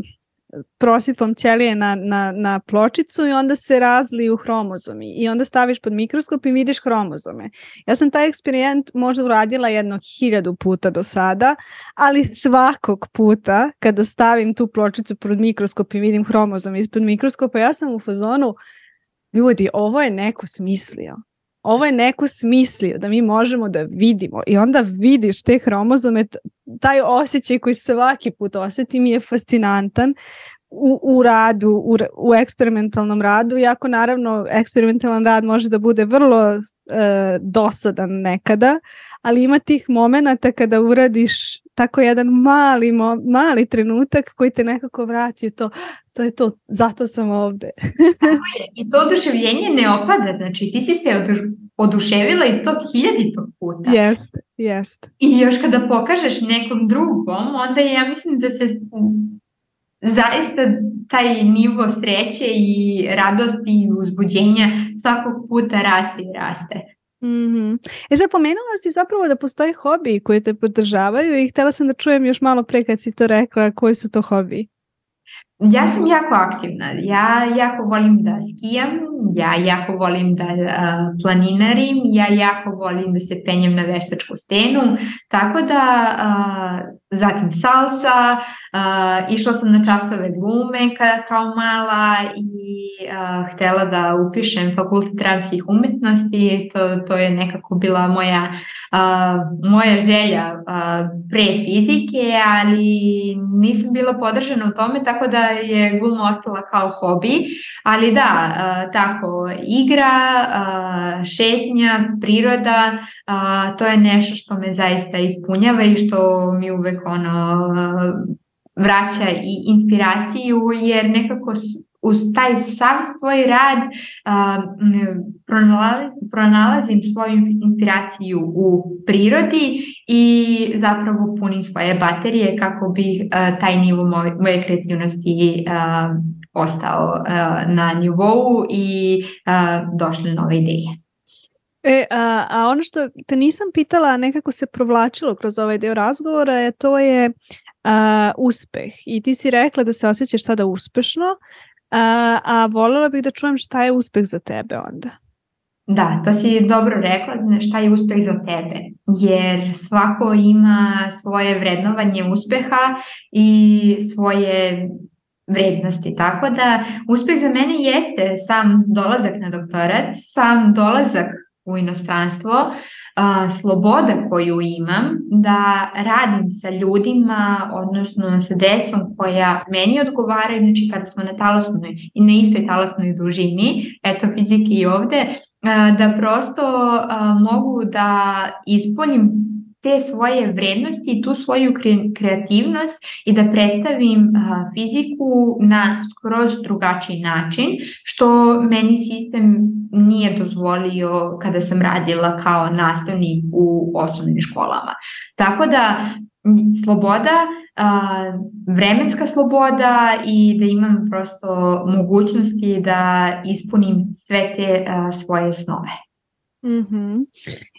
prosipom ćelije na, na, na pločicu i onda se razliju hromozomi i onda staviš pod mikroskop i vidiš hromozome. Ja sam taj eksperiment možda uradila jedno hiljadu puta do sada, ali svakog puta kada stavim tu pločicu pod mikroskop i vidim hromozome ispod mikroskopa, ja sam u fazonu ljudi, ovo je neko smislio ovo je neko smislio da mi možemo da vidimo i onda vidiš te hromozome, taj osjećaj koji svaki put osetim je fascinantan u, u radu, u, u eksperimentalnom radu, iako naravno eksperimentalan rad može da bude vrlo e, dosadan nekada, ali ima tih momenata kada uradiš tako jedan mali, mali trenutak koji te nekako vrati to, to je to, zato sam ovde. tako je. I to oduševljenje ne opada, znači ti si se oduš, oduševila i to hiljaditog puta. Jeste, jeste. I još kada pokažeš nekom drugom, onda ja mislim da se zaista taj nivo sreće i radosti i uzbuđenja svakog puta raste i raste. Mm -hmm. E sad pomenula si zapravo da postoje hobiji koji te podržavaju i htela sam da čujem još malo pre kad si to rekla koji su to hobiji. Ja sam jako aktivna. Ja jako volim da skijam, ja jako volim da uh, planinarim, ja jako volim da se penjem na veštačku stenu, tako da uh, zatim salsa, uh, išla sam na časove glume ka, kao mala i uh, htela da upišem fakultet dramskih umetnosti, to, to je nekako bila moja, uh, moja želja pre fizike, ali nisam bila podržana u tome, tako da je gluma ostala kao hobi, ali da, tako, igra, šetnja, priroda, to je nešto što me zaista ispunjava i što mi uvek uvek ono vraća i inspiraciju jer nekako uz taj sav svoj rad pronalazim, pronalazim svoju inspiraciju u prirodi i zapravo punim svoje baterije kako bi taj nivo moje, kreativnosti ostao na nivou i došle nove ideje. E, a, a ono što te nisam pitala, nekako se provlačilo kroz ovaj deo razgovora, je to je a, uspeh. I ti si rekla da se osjećaš sada uspešno, a, a voljela bih da čujem šta je uspeh za tebe onda. Da, to si dobro rekla, šta je uspeh za tebe, jer svako ima svoje vrednovanje uspeha i svoje vrednosti. Tako da uspeh za mene jeste sam dolazak na doktorat, sam dolazak u inostranstvo, a, sloboda koju imam da radim sa ljudima, odnosno sa decom koja meni odgovaraju, znači kada smo na talasnoj i na istoj talasnoj dužini, eto fizike i ovde, da prosto mogu da ispoljim te svoje vrednosti i tu svoju kreativnost i da predstavim fiziku na skroz drugačiji način, što meni sistem nije dozvolio kada sam radila kao nastavnik u osnovnim školama. Tako da sloboda vremenska sloboda i da imam prosto mogućnosti da ispunim sve te svoje snove. Mm -hmm.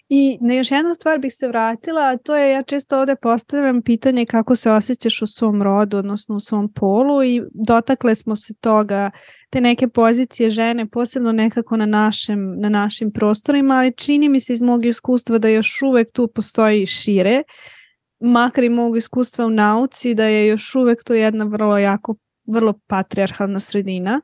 I na još jednu stvar bih se vratila, a to je ja često ovde postavljam pitanje kako se osjećaš u svom rodu, odnosno u svom polu i dotakle smo se toga, te neke pozicije žene, posebno nekako na našem, na našim prostorima, ali čini mi se iz mog iskustva da još uvek tu postoji šire, makar i mog iskustva u nauci, da je još uvek to jedna vrlo jako, vrlo patrijarhalna sredina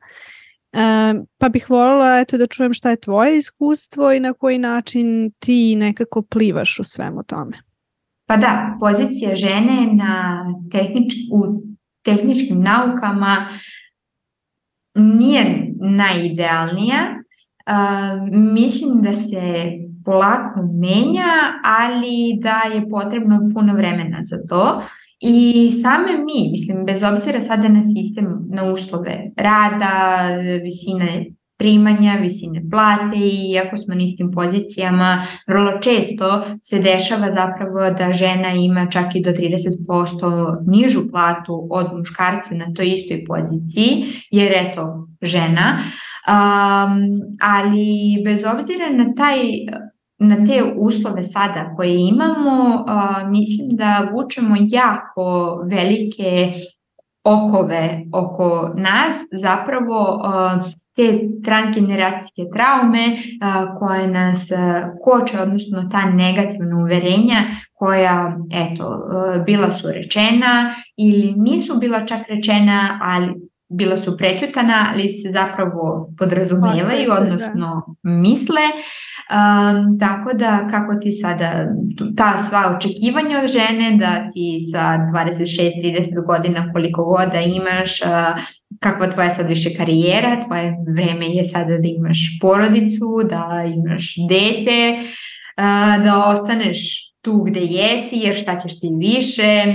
pa bih voljela eto, da čujem šta je tvoje iskustvo i na koji način ti nekako plivaš u svemu tome. Pa da, pozicija žene na tehnič, u tehničkim naukama nije najidealnija. Uh, mislim da se polako menja, ali da je potrebno puno vremena za to. I same mi, mislim, bez obzira sada na sistem, na uslove rada, visine primanja, visine plate i iako smo na istim pozicijama, vrlo često se dešava zapravo da žena ima čak i do 30% nižu platu od muškarca na toj istoj poziciji, jer eto, žena. Um, ali bez obzira na taj na te uslove sada koje imamo, a, mislim da vučemo jako velike okove oko nas, zapravo a, te transgeneracijske traume a, koje nas a, koče, odnosno ta negativna uverenja koja, eto, a, bila su rečena ili nisu bila čak rečena, ali bila su prećutana, ali se zapravo podrazumevaju, da. odnosno misle. Um, tako da kako ti sada ta sva očekivanja od žene da ti sa 26-30 godina koliko god da imaš uh, kakva tvoja sad više karijera, tvoje vreme je sada da imaš porodicu, da imaš dete, uh, da ostaneš tu gde jesi jer šta ćeš ti više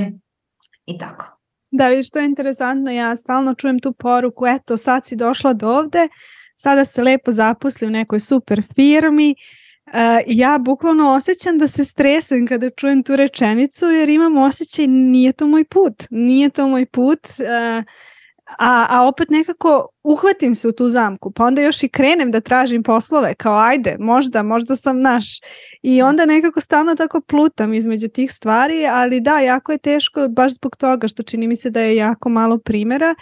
i tako. Da, vidiš, što je interesantno, ja stalno čujem tu poruku, eto, sad si došla do ovde, sada se lepo zaposli u nekoj super firmi, Uh, ja bukvalno osjećam da se stresem kada čujem tu rečenicu jer imam osjećaj nije to moj put, nije to moj put. Uh, a, a opet nekako uhvatim se u tu zamku, pa onda još i krenem da tražim poslove, kao ajde, možda, možda sam naš. I onda nekako stalno tako plutam između tih stvari, ali da, jako je teško baš zbog toga što čini mi se da je jako malo primera.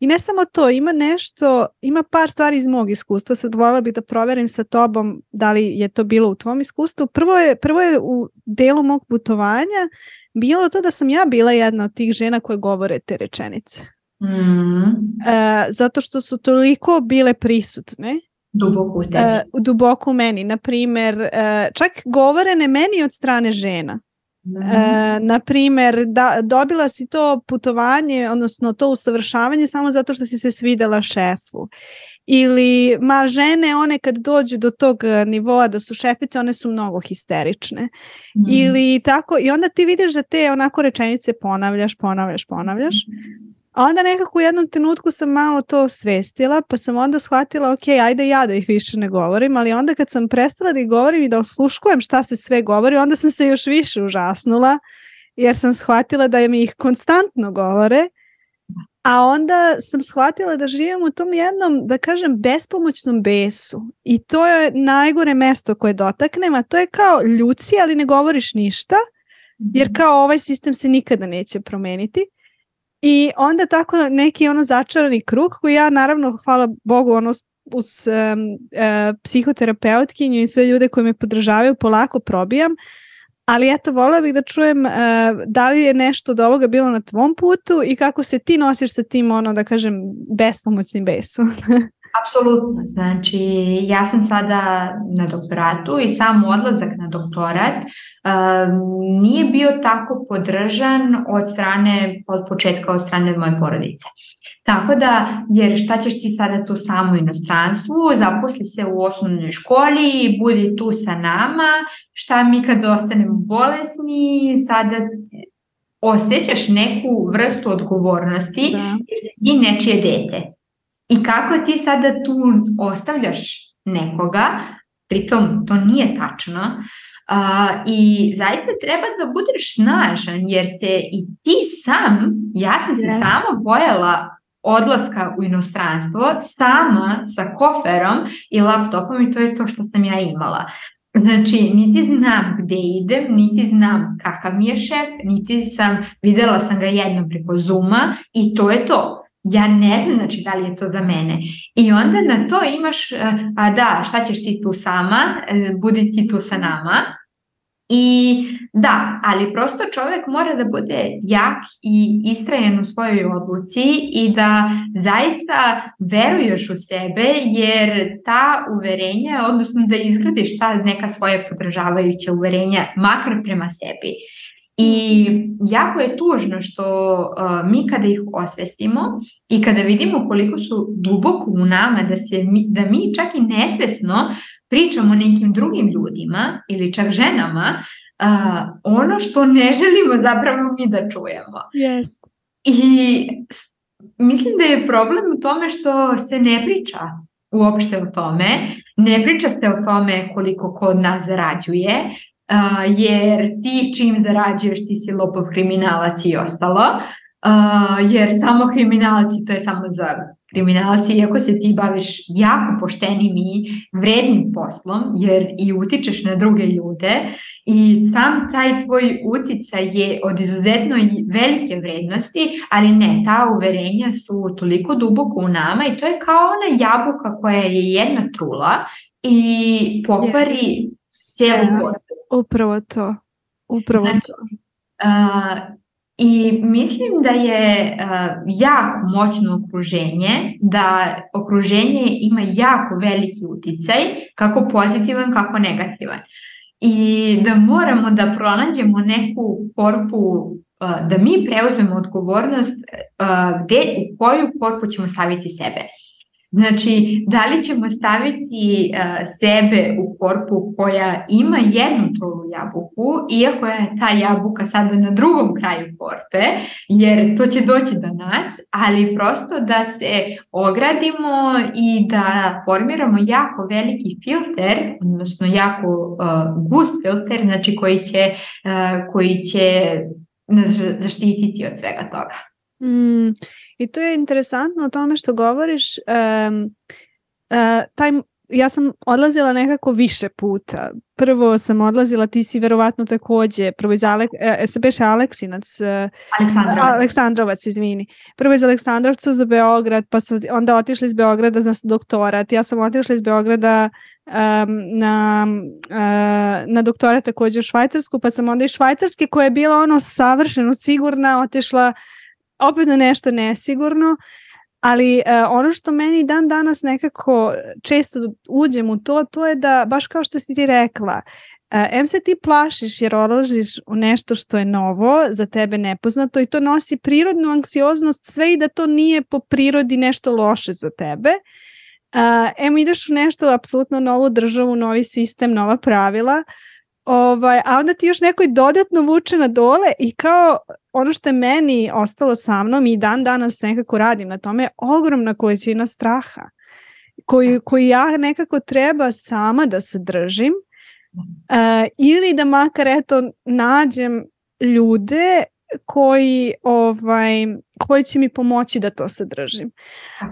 I ne samo to, ima nešto, ima par stvari iz mog iskustva, sad volila bih da proverim sa tobom da li je to bilo u tvom iskustvu. Prvo je, prvo je u delu mog putovanja bilo to da sam ja bila jedna od tih žena koje govore te rečenice. Mm. E, zato što su toliko bile prisutne duboko u tebi. E, duboko u meni. Naprimer, e, čak govorene meni od strane žena. Mm. E, naprimer, da, dobila si to putovanje, odnosno to usavršavanje samo zato što si se svidela šefu. Ili, ma žene, one kad dođu do tog nivoa da su šefice, one su mnogo histerične. Mm. Ili tako, i onda ti vidiš da te onako rečenice ponavljaš, ponavljaš, ponavljaš. Mm. A onda nekako u jednom trenutku sam malo to svestila, pa sam onda shvatila, ok, ajde ja da ih više ne govorim, ali onda kad sam prestala da ih govorim i da osluškujem šta se sve govori, onda sam se još više užasnula, jer sam shvatila da mi ih konstantno govore, a onda sam shvatila da živim u tom jednom, da kažem, bespomoćnom besu. I to je najgore mesto koje dotaknem, a to je kao ljuci, ali ne govoriš ništa, jer mhm. kao ovaj sistem se nikada neće promeniti. I onda tako neki ono začarani krug koji ja naravno, hvala Bogu, ono uz um, uh, psihoterapeutkinju i sve ljude koji me podržavaju polako probijam, ali eto, volila bih da čujem uh, da li je nešto od ovoga bilo na tvom putu i kako se ti nosiš sa tim, ono, da kažem, bespomoćnim besom. Apsolutno, znači ja sam sada na doktoratu i sam odlazak na doktorat um, nije bio tako podržan od strane, od početka od strane moje porodice. Tako da, jer šta ćeš ti sada tu samo u inostranstvu, zaposli se u osnovnoj školi, budi tu sa nama, šta mi kad ostanemo bolesni, sada osjećaš neku vrstu odgovornosti da. jer ti nečije dete. I kako ti sada tu ostavljaš nekoga, pritom to nije tačno, Uh, I zaista treba da budeš snažan jer se i ti sam, ja sam se yes. sama bojala odlaska u inostranstvo sama sa koferom i laptopom i to je to što sam ja imala. Znači, niti znam gde idem, niti znam kakav mi je šef, niti sam, videla sam ga jednom preko Zuma i to je to. Ja ne znam znači da li je to za mene. I onda na to imaš, eh, a da, šta ćeš ti tu sama, eh, budi ti tu sa nama, I da, ali prosto čovek mora da bude jak i istrajen u svojoj odluci i da zaista veruješ u sebe jer ta uverenja, odnosno da izgradiš ta neka svoje podržavajuća uverenja, makar prema sebi. I jako je tužno što uh, mi kada ih osvestimo i kada vidimo koliko su duboko u nama da, se mi, da mi čak i nesvesno pričamo nekim drugim ljudima ili čak ženama uh, ono što ne želimo zapravo mi da čujemo. Yes. I mislim da je problem u tome što se ne priča uopšte o tome, ne priča se o tome koliko kod nas zarađuje, uh, jer ti čim zarađuješ ti si lopov kriminalac i ostalo, uh, jer samo kriminalci to je samo za kriminalci, iako se ti baviš jako poštenim i vrednim poslom, jer i utičeš na druge ljude i sam taj tvoj uticaj je od izuzetno velike vrednosti, ali ne, ta uverenja su toliko duboko u nama i to je kao ona jabuka koja je jedna trula i pokvari yes. cijeli yes. Upravo to. Upravo znači, to. Uh, I mislim da je uh, jako moćno okruženje, da okruženje ima jako veliki uticaj, kako pozitivan, kako negativan. I da moramo da pronađemo neku korpu, uh, da mi preuzmemo odgovornost uh, gde, u koju korpu ćemo staviti sebe. Znači, da li ćemo staviti uh, sebe u korpu koja ima jednu trulu jabuku, iako je ta jabuka sada na drugom kraju korpe, jer to će doći do nas, ali prosto da se ogradimo i da formiramo jako veliki filter, odnosno jako uh, gust filter, znači koji će, uh, koji će nas zaštititi od svega toga. Mm, I to je interesantno o tome što govoriš. Um, uh, taj, ja sam odlazila nekako više puta. Prvo sam odlazila, ti si verovatno takođe, prvo iz Alek, e, se beše Aleksinac, Aleksandrovac. Aleksandrovac, izvini. Prvo iz Aleksandrovca za Beograd, pa sam onda otišla iz Beograda na doktorat. Ja sam otišla iz Beograda um, na, uh, na doktorat takođe u Švajcarsku, pa sam onda iz Švajcarske koja je bila ono savršeno sigurna, otišla opet na nešto nesigurno, ali uh, ono što meni dan danas nekako često uđem u to, to je da baš kao što si ti rekla, Uh, em se ti plašiš jer odlaziš u nešto što je novo, za tebe nepoznato i to nosi prirodnu anksioznost sve i da to nije po prirodi nešto loše za tebe. Uh, em ideš u nešto apsolutno novu državu, novi sistem, nova pravila, ovaj, a onda ti još neko dodatno vuče na dole i kao ono što je meni ostalo sa mnom i dan danas nekako radim na tome je ogromna količina straha koji, koji ja nekako treba sama da se držim uh, ili da makar eto nađem ljude koji ovaj koji će mi pomoći da to sadržim.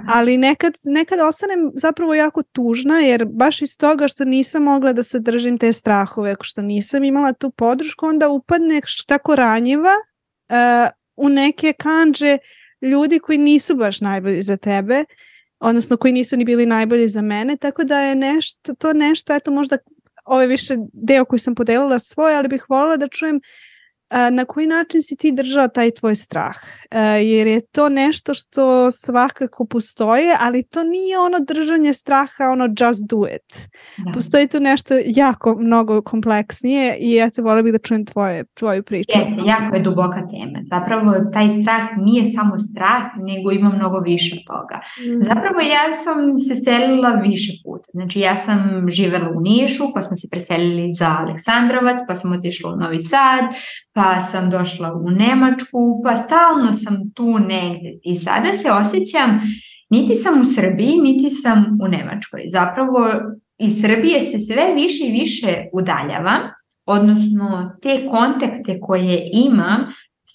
Ali nekad, nekad ostanem zapravo jako tužna jer baš iz toga što nisam mogla da sadržim te strahove, što nisam imala tu podršku, onda upadneš tako ranjiva uh, u neke kanđe ljudi koji nisu baš najbolji za tebe, odnosno koji nisu ni bili najbolji za mene, tako da je nešto, to nešto, eto možda ovaj više deo koji sam podelila svoj, ali bih voljela da čujem uh, na koji način si ti držao taj tvoj strah? Jer je to nešto što svakako postoje, ali to nije ono držanje straha, ono just do it. Da. Postoji tu nešto jako mnogo kompleksnije i ja te volim bih da čujem tvoje, tvoju priču. Jeste, jako je duboka tema. Zapravo taj strah nije samo strah, nego ima mnogo više toga. Mm. Zapravo ja sam se selila više puta. Znači ja sam živela u Nišu, pa smo se preselili za Aleksandrovac, pa sam otišla u Novi Sad, pa sam došla u Nemačku, pa stalno sam tu negde i sada se osjećam niti sam u Srbiji, niti sam u Nemačkoj. Zapravo iz Srbije se sve više i više udaljavam odnosno te kontakte koje imam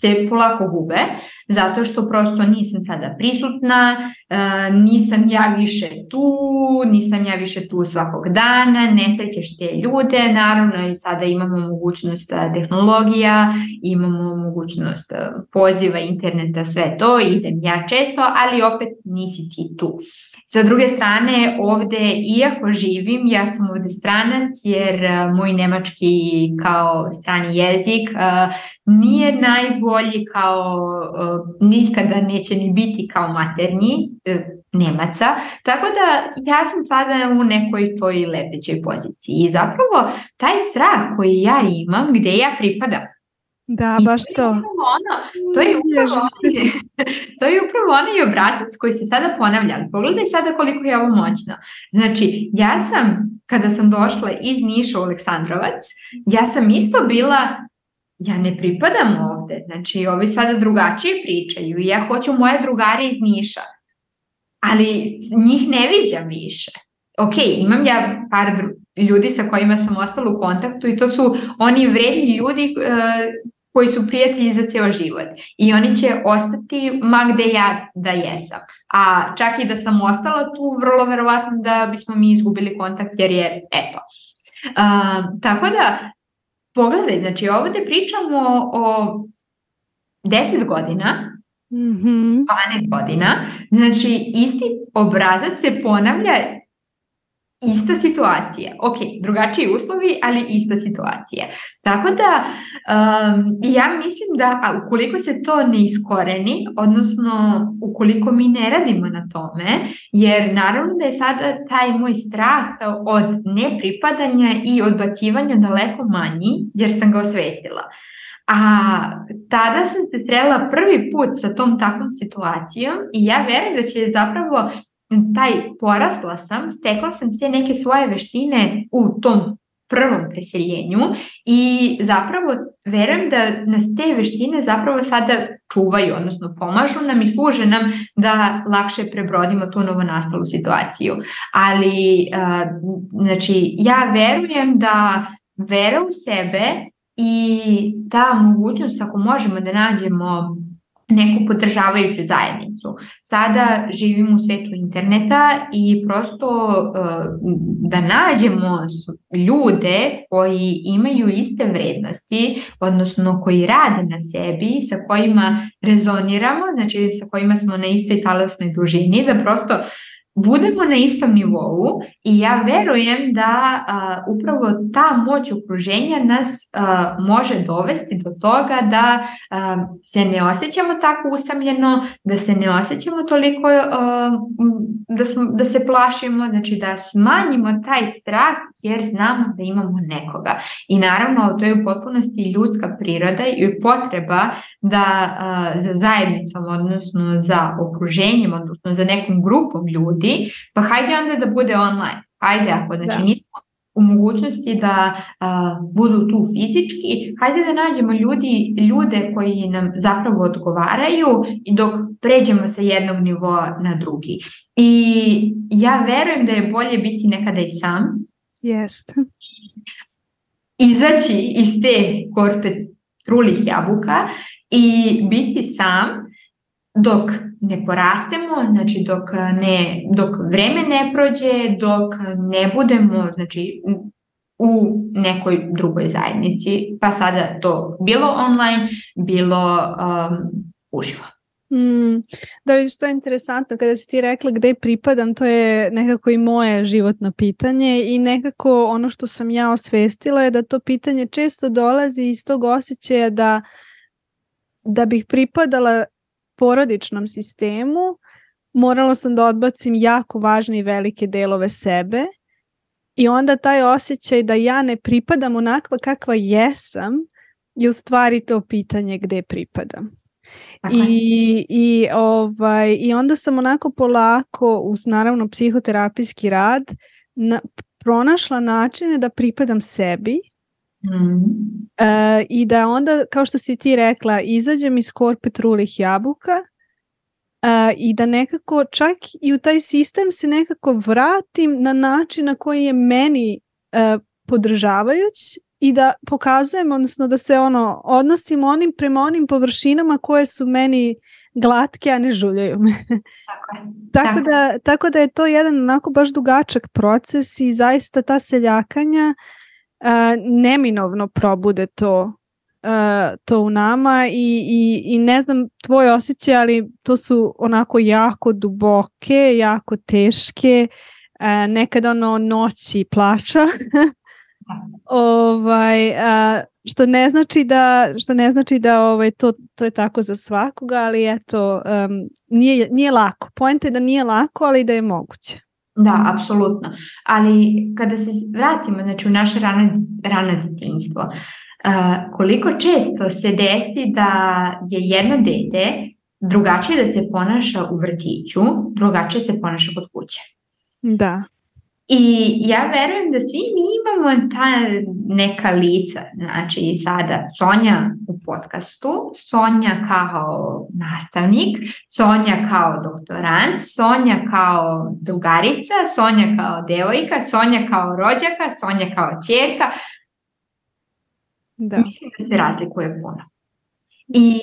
se polako gube, zato što prosto nisam sada prisutna, e, nisam ja više tu, nisam ja više tu svakog dana, ne srećeš te ljude, naravno i sada imamo mogućnost e, tehnologija, imamo mogućnost e, poziva interneta, sve to, idem ja često, ali opet nisi ti tu. Sa druge strane, ovde, iako živim, ja sam ovde stranac jer moj nemački kao strani jezik nije najbolji kao, nikada neće ni biti kao maternji e, Nemaca, tako da ja sam sada u nekoj toj lebdećoj poziciji. I zapravo taj strah koji ja imam, gde ja pripadam, Da, I baš to. Ono, to je upravo, to je upravo onaj obrazac koji se sada ponavlja. Pogledaj sada koliko je ovo moćno. Znači, ja sam, kada sam došla iz Niša u Aleksandrovac, ja sam isto bila ja ne pripadam ovde, znači ovi sada drugačije pričaju i ja hoću moje drugare iz Niša, ali njih ne viđam više. Ok, imam ja par ljudi sa kojima sam ostala u kontaktu i to su oni vredni ljudi uh, koji su prijatelji za ceo život i oni će ostati ma gde ja da jesam. A čak i da sam ostala tu, vrlo verovatno da bismo mi izgubili kontakt jer je, eto. Uh, tako da, pogledaj, znači ovde pričamo o 10 godina, mm -hmm. 12 godina, znači isti obrazac se ponavlja ista situacija. Ok, drugačiji uslovi, ali ista situacija. Tako da um, ja mislim da a ukoliko se to ne iskoreni, odnosno ukoliko mi ne radimo na tome, jer naravno da je sada taj moj strah od nepripadanja i odbacivanja daleko manji, jer sam ga osvestila. A tada sam se srela prvi put sa tom takvom situacijom i ja verujem da će zapravo taj porasla sam, stekla sam te neke svoje veštine u tom prvom preseljenju i zapravo verujem da nas te veštine zapravo sada čuvaju, odnosno pomažu nam i služe nam da lakše prebrodimo tu novonastalu situaciju. Ali, znači, ja verujem da vera u sebe i ta mogućnost ako možemo da nađemo neku podržavajuću zajednicu. Sada živimo u svetu interneta i prosto uh, da nađemo ljude koji imaju iste vrednosti, odnosno koji rade na sebi, sa kojima rezoniramo, znači sa kojima smo na istoj talasnoj dužini, da prosto budemo na istom nivou i ja verujem da a, upravo ta moć okruženja nas a, može dovesti do toga da a, se ne osjećamo tako usamljeno, da se ne osjećamo toliko da, smo, da se plašimo, znači da smanjimo taj strah jer znamo da imamo nekoga. I naravno to je u potpunosti ljudska priroda i potreba da a, za zajednicom, odnosno za okruženjem, odnosno za nekom grupom ljudi, pa hajde onda da bude online. Hajde ako znači da. nismo u mogućnosti da a, budu tu fizički, hajde da nađemo ljudi, ljude koji nam zapravo odgovaraju i dok pređemo sa jednog nivoa na drugi. I ja verujem da je bolje biti nekada i sam, Jest. Izaći iz te korpe trulih jabuka i biti sam dok ne porastemo, znači dok, ne, dok vreme ne prođe, dok ne budemo znači, u nekoj drugoj zajednici, pa sada to bilo online, bilo um, uživo. Mm, da vidiš, to je interesantno kada si ti rekla gde pripadam, to je nekako i moje životno pitanje i nekako ono što sam ja osvestila je da to pitanje često dolazi iz tog osjećaja da, da bih pripadala porodičnom sistemu, morala sam da odbacim jako važne i velike delove sebe i onda taj osjećaj da ja ne pripadam onakva kakva jesam je u stvari to pitanje gde pripadam. I, i, ovaj, I onda sam onako polako uz naravno psihoterapijski rad na, pronašla načine da pripadam sebi mm. e, i da onda kao što si ti rekla izađem iz korpe trulih jabuka e, i da nekako čak i u taj sistem se nekako vratim na način na koji je meni e, podržavajuć i da pokazujem, odnosno da se ono odnosim onim prema onim površinama koje su meni glatke, a ne žuljaju me. Tako je. tako, Tako. da, tako da je to jedan onako baš dugačak proces i zaista ta seljakanja a, neminovno probude to a, to u nama i, i, i ne znam tvoje osjećaje, ali to su onako jako duboke, jako teške, a, nekad ono noći plača. ovaj, a, što ne znači da što ne znači da ovaj to to je tako za svakoga, ali eto um, nije nije lako. Poenta je da nije lako, ali da je moguće. Da, apsolutno. Ali kada se vratimo znači, u naše rano, rano detinjstvo, uh, koliko često se desi da je jedno dete drugačije da se ponaša u vrtiću, drugačije se ponaša kod kuće. Da. I ja verujem da svi mi imamo ta neka lica, znači sada Sonja u podcastu, Sonja kao nastavnik, Sonja kao doktorant, Sonja kao drugarica, Sonja kao devojka, Sonja kao rođaka, Sonja kao čerka. Da. Mislim da se razlikuje puno. I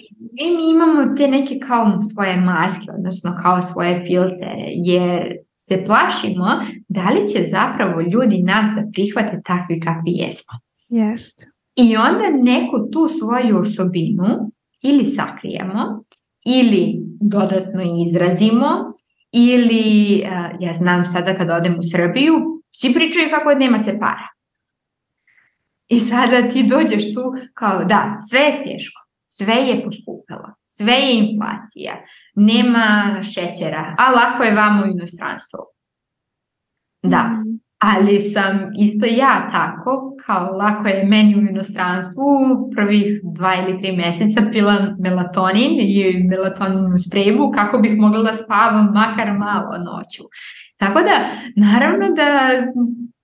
mi imamo te neke kao svoje maske, odnosno kao svoje filtere, jer se plašimo da li će zapravo ljudi nas da prihvate takvi kakvi jesmo. Jest. I onda neku tu svoju osobinu ili sakrijemo ili dodatno izrazimo ili ja znam sada kad odem u Srbiju svi pričaju kako nema se para. I sada ti dođeš tu kao da, sve je teško, sve je poskupilo, sve je inflacija, nema šećera, a lako je vamo u inostranstvu. Da, mm. ali sam isto ja tako, kao lako je meni u inostranstvu prvih dva ili tri meseca pila melatonin i melatoninu spreju kako bih mogla da spavam makar malo noću. Tako da, naravno da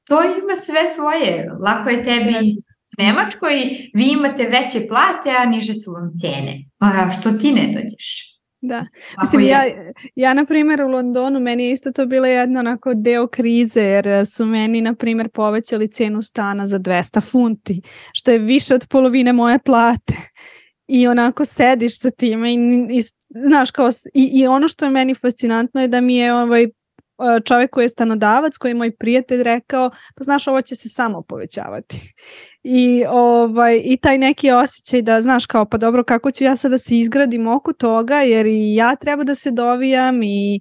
to ima sve svoje. Lako je tebi yes. Nemačkoj, vi imate veće plate, a niže su vam cene. Pa što ti ne dođeš? Da, mislim ja, ja na primjer u Londonu meni je isto to bila jedna onako deo krize jer su meni na primjer povećali cenu stana za 200 funti što je više od polovine moje plate i onako sediš sa time i, i znaš kao i, i ono što je meni fascinantno je da mi je ovaj čovjek koji je stanodavac, koji je moj prijatelj rekao, pa znaš ovo će se samo povećavati. I, ovaj, I taj neki osjećaj da znaš kao pa dobro kako ću ja sada da se izgradim oko toga jer i ja treba da se dovijam i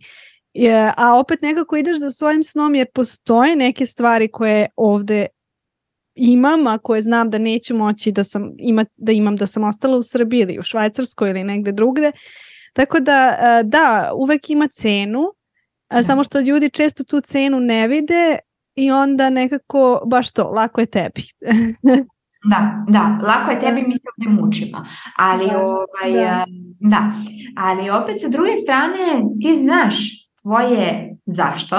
je, a opet nekako ideš za svojim snom jer postoje neke stvari koje ovde imam, a koje znam da neću moći da, sam, ima, da imam da sam ostala u Srbiji ili u Švajcarskoj ili negde drugde. Tako da, da, uvek ima cenu, a, samo što ljudi često tu cenu ne vide i onda nekako baš to, lako je tebi. da, da, lako je tebi, mi se ovde mučimo. Ali, da, ovaj, da. da, ali opet sa druge strane ti znaš tvoje zašto,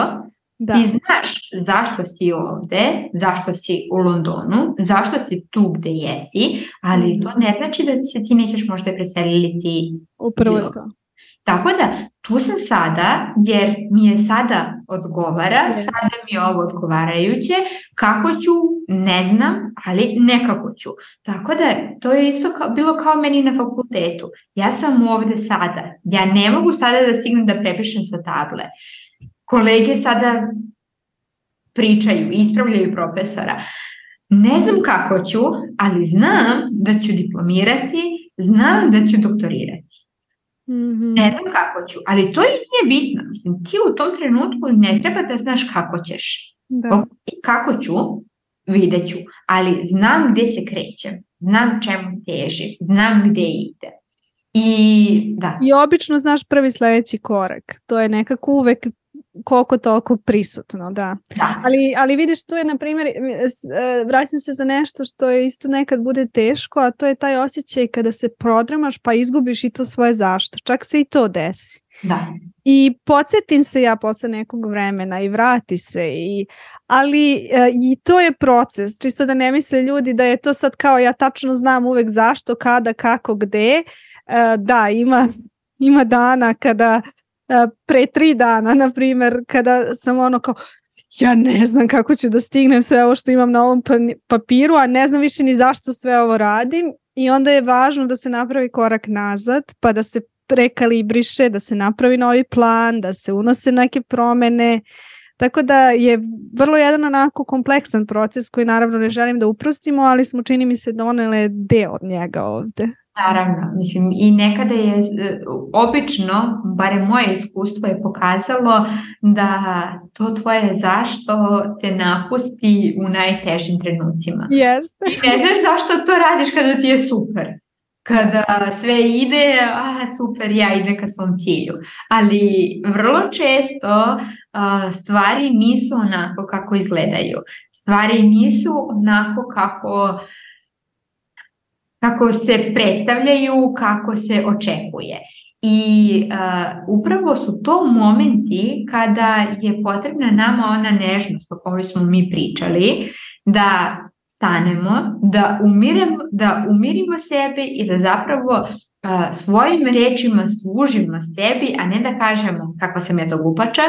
Da. Ti znaš zašto si ovde, zašto si u Londonu, zašto si tu gde jesi, ali to ne znači da se ti nećeš možda preseliti. Upravo to. Tako da tu sam sada jer mi je sada odgovara, yes. sada mi je ovo odgovarajuće, kako ću, ne znam, ali nekako ću. Tako da to je isto kao, bilo kao meni na fakultetu. Ja sam ovde sada, ja ne mogu sada da stignem da prepišem sa table. Kolege sada pričaju, ispravljaju profesora. Ne znam kako ću, ali znam da ću diplomirati, znam da ću doktorirati. Mm-hmm. Ne znam kako ću, ali to nije bitno. Mislim, ti u tom trenutku ne treba da znaš kako ćeš. Da. Kako ću, vidjet ću, ali znam gde se krećem, znam čemu teži, znam gde ide. I, da. I obično znaš prvi sledeći korak. To je nekako uvek koliko toliko prisutno, da. da. Ali, ali vidiš, tu je, na primjer, e, vraćam se za nešto što je isto nekad bude teško, a to je taj osjećaj kada se prodramaš pa izgubiš i to svoje zašto. Čak se i to desi. Da. I podsjetim se ja posle nekog vremena i vrati se i ali e, i to je proces, čisto da ne misle ljudi da je to sad kao ja tačno znam uvek zašto, kada, kako, gde. E, da, ima ima dana kada pre tri dana, na primer, kada sam ono kao, ja ne znam kako ću da stignem sve ovo što imam na ovom pa, papiru, a ne znam više ni zašto sve ovo radim i onda je važno da se napravi korak nazad, pa da se prekalibriše, da se napravi novi plan, da se unose neke promene, Tako da je vrlo jedan onako kompleksan proces koji naravno ne želim da uprostimo, ali smo čini mi se donele deo od njega ovde. Naravno, mislim i nekada je obično, bare moje iskustvo je pokazalo da to tvoje zašto te napusti u najtežim trenucima. Jeste. I ne znaš zašto to radiš kada ti je super kada sve ide, a super, ja idem ka svom cilju. Ali vrlo često a, stvari nisu onako kako izgledaju. Stvari nisu onako kako kako se predstavljaju, kako se očekuje. I uh, upravo su to momenti kada je potrebna nama ona nežnost o kojoj smo mi pričali, da stanemo, da, umiremo, da umirimo sebe i da zapravo uh, svojim rečima služimo sebi, a ne da kažemo kakva sam ja to glupača,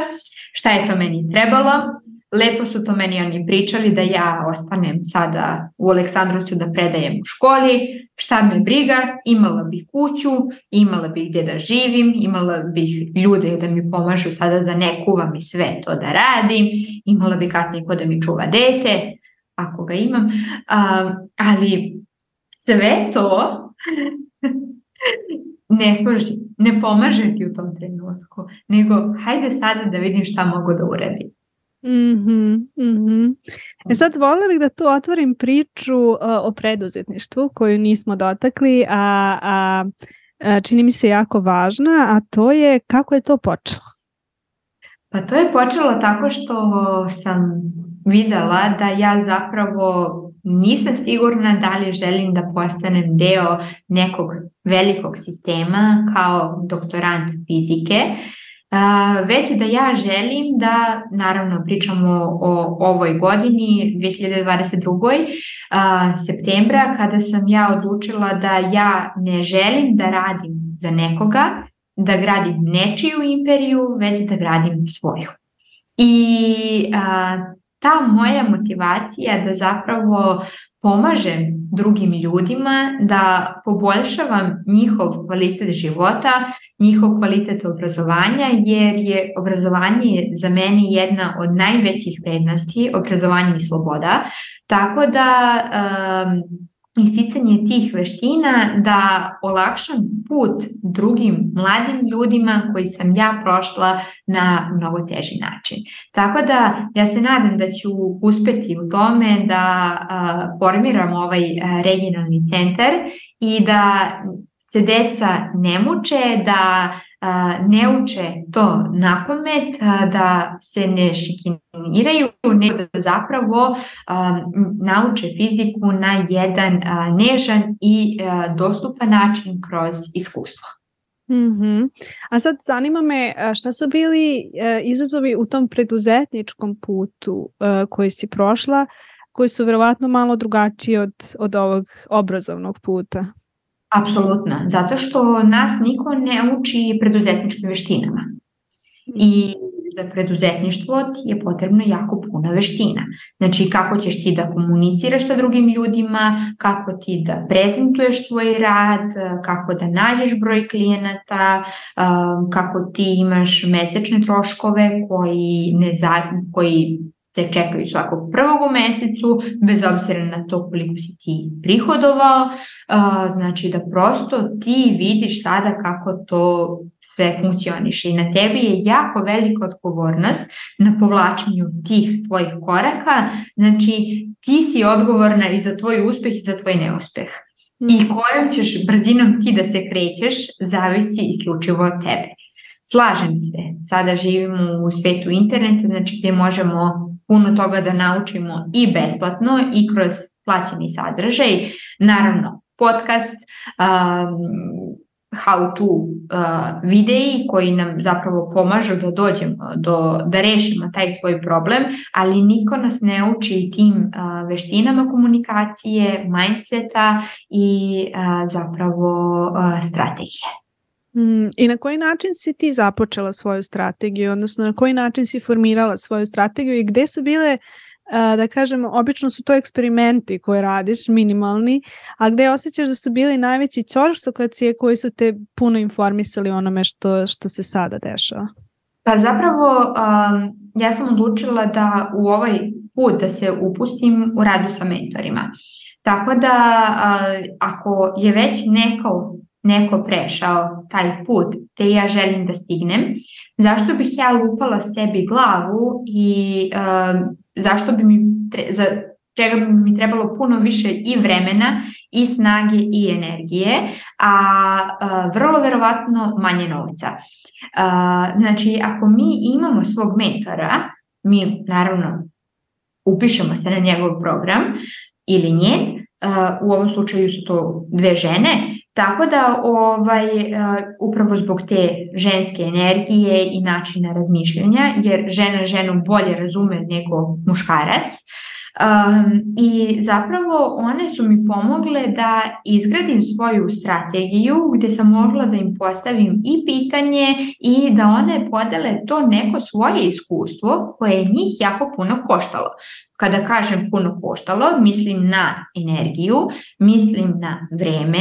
šta je to meni trebalo, lepo su to meni oni pričali da ja ostanem sada u Aleksandrovcu da predajem u školi, šta me briga, imala bih kuću, imala bih gdje da živim, imala bih ljude da mi pomažu sada da ne kuvam i sve to da radim, imala bih kasnije ko da mi čuva dete, ako ga imam, um, ali sve to ne služi, ne pomaže ti u tom trenutku, nego hajde sada da vidim šta mogu da uradim. Mm-hmm, mm-hmm. E sad volila bih da tu otvorim priču uh, o preduzetništvu koju nismo dotakli, a, a, a čini mi se jako važna, a to je kako je to počelo? Pa to je počelo tako što sam videla da ja zapravo nisam sigurna da li želim da postanem deo nekog velikog sistema kao doktorant fizike, već da ja želim da, naravno pričamo o ovoj godini, 2022. septembra, kada sam ja odlučila da ja ne želim da radim za nekoga, da gradim nečiju imperiju, već da gradim svoju. I a, ta moja motivacija da zapravo pomažem drugim ljudima, da poboljšavam njihov kvalitet života, njihov kvalitet obrazovanja, jer je obrazovanje za mene jedna od najvećih prednosti, obrazovanje i sloboda. Tako da um, isticanje tih veština da olakšam put drugim mladim ljudima koji sam ja prošla na mnogo teži način. Tako da ja se nadam da ću uspeti u tome da formiram ovaj regionalni centar i da se deca ne muče, da ne uče to na pamet, da se ne šikiniraju, nego da zapravo nauče fiziku na jedan nežan i dostupan način kroz iskustvo. Mm -hmm. A sad zanima me šta su bili izazovi u tom preduzetničkom putu koji si prošla, koji su verovatno malo drugačiji od, od ovog obrazovnog puta? Apsolutno, zato što nas niko ne uči preduzetničkim veštinama. I za preduzetništvo ti je potrebno jako puno veština. Znači kako ćeš ti da komuniciraš sa drugim ljudima, kako ti da prezentuješ svoj rad, kako da nađeš broj klijenata, kako ti imaš mesečne troškove koji, ne za, koji te čekaju svakog prvog u mesecu, bez obzira na to koliko si ti prihodovao, znači da prosto ti vidiš sada kako to sve funkcioniše i na tebi je jako velika odgovornost na povlačenju tih tvojih koraka, znači ti si odgovorna i za tvoj uspeh i za tvoj neuspeh. I mm. kojom ćeš brzinom ti da se krećeš zavisi isključivo od tebe. Slažem se, sada živimo u svetu interneta, znači gde možemo puno toga da naučimo i besplatno i kroz plaćeni sadržaj. Naravno, podcast, um, how to uh, videi koji nam zapravo pomažu da dođemo do, da rešimo taj svoj problem, ali niko nas ne uči tim uh, veštinama komunikacije, mindseta i uh, zapravo uh, strategije. Mm, I na koji način si ti započela svoju strategiju, odnosno na koji način si formirala svoju strategiju i gde su bile da kažem, obično su to eksperimenti koje radiš, minimalni, a gde osjećaš da su bili najveći ćorsokacije koji su te puno informisali onome što, što se sada dešava? Pa zapravo um, ja sam odlučila da u ovaj put da se upustim u radu sa mentorima. Tako da ako je već neko neko prešao taj put te ja želim da stignem, zašto bih ja lupala sebi glavu i uh, zašto bi mi, tre, za čega bi mi trebalo puno više i vremena i snage i energije, a uh, vrlo verovatno manje novca. Uh, znači, ako mi imamo svog mentora, mi naravno upišemo se na njegov program ili njen, uh, u ovom slučaju su to dve žene, Tako da ovaj, upravo zbog te ženske energije i načina razmišljanja, jer žena ženu bolje razume nego muškarac, Um, I zapravo one su mi pomogle da izgradim svoju strategiju gde sam mogla da im postavim i pitanje i da one podele to neko svoje iskustvo koje je njih jako puno koštalo. Kada kažem puno koštalo, mislim na energiju, mislim na vreme,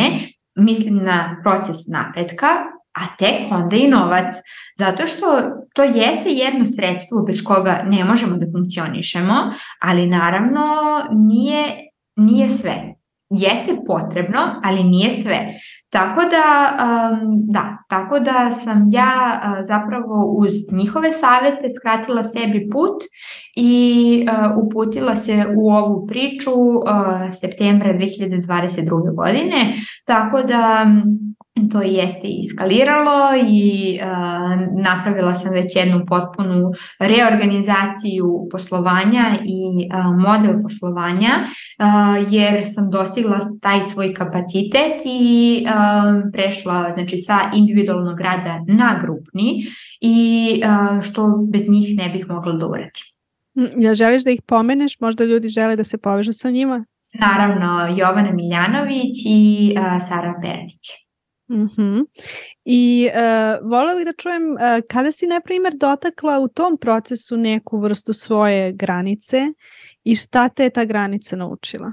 mislim na proces napretka, a tek onda i novac, zato što to jeste jedno sredstvo bez koga ne možemo da funkcionišemo, ali naravno nije, nije sve jeste potrebno, ali nije sve. Tako da, da, tako da sam ja uh, zapravo uz njihove savete skratila sebi put i uh, uputila se u ovu priču uh, septembra 2022. godine, tako da to jeste iskaliralo i uh, napravila sam već jednu potpunu reorganizaciju poslovanja i uh, model poslovanja uh, jer sam dostigla taj svoj kapacitet i uh, prešla znači sa individualnog rada na grupni i uh, što bez njih ne bih mogla da uradim. Ja želiš da ih pomeneš? Možda ljudi žele da se povežu sa njima? Naravno, Jovana Miljanović i uh, Sara Pernić. Mm -hmm. I uh, volela bih da čujem uh, kada si, na primjer, dotakla u tom procesu neku vrstu svoje granice i šta te je ta granica naučila?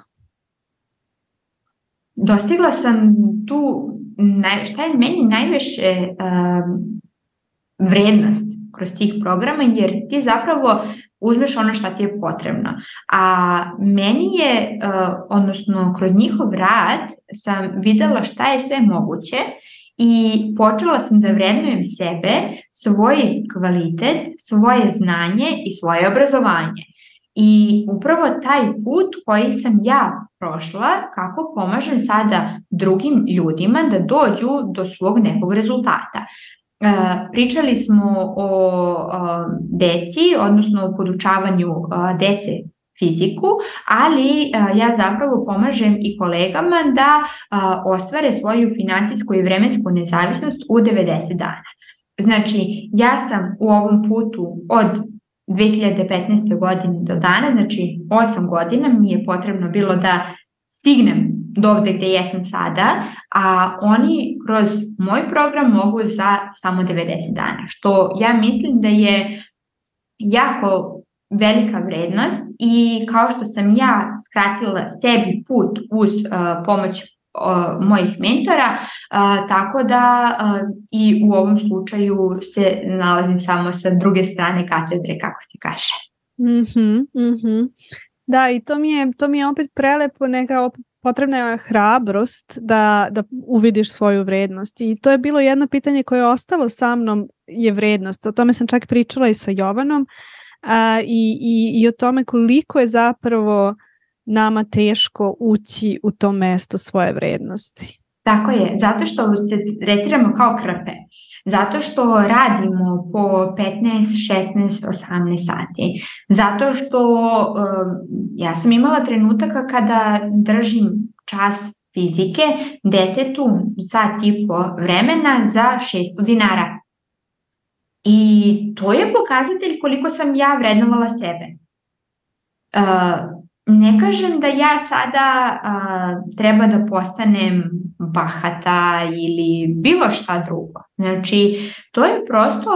Dostigla sam tu, naj, šta je meni najviše uh, vrednost kroz tih programa, jer ti zapravo uzmeš ono šta ti je potrebno. A meni je, uh, odnosno kroz njihov rad sam videla šta je sve moguće i počela sam da vrednujem sebe, svoj kvalitet, svoje znanje i svoje obrazovanje. I upravo taj put koji sam ja prošla, kako pomažem sada drugim ljudima da dođu do svog nekog rezultata. E, pričali smo o deci, odnosno o podučavanju dece fiziku, ali ja zapravo pomažem i kolegama da ostvare svoju finansijsku i vremensku nezavisnost u 90 dana. Znači, ja sam u ovom putu od 2015. godine do dana, znači 8 godina mi je potrebno bilo da stignem do ovde gde jesam sada, a oni kroz moj program mogu za samo 90 dana, što ja mislim da je jako velika vrednost i kao što sam ja skratila sebi put uz uh, pomoć uh, mojih mentora, uh, tako da uh, i u ovom slučaju se nalazim samo sa druge strane katedre, kako se kaže. Mm -hmm, mm. Da, i to mi je, to mi je opet prelepo, neka opet potrebna je hrabrost da, da uvidiš svoju vrednost i to je bilo jedno pitanje koje je ostalo sa mnom je vrednost. O tome sam čak pričala i sa Jovanom a, i, i, i o tome koliko je zapravo nama teško ući u to mesto svoje vrednosti. Tako je, zato što se tretiramo kao krpe. Zato što radimo po 15, 16, 18 sati. Zato što um, ja sam imala trenutaka kada držim čas fizike detetu sat i po vremena za 600 dinara. I to je pokazatelj koliko sam ja vrednovala sebe. Uh, ne kažem da ja sada a, treba da postanem bahata ili bilo šta drugo. Znači, to je prosto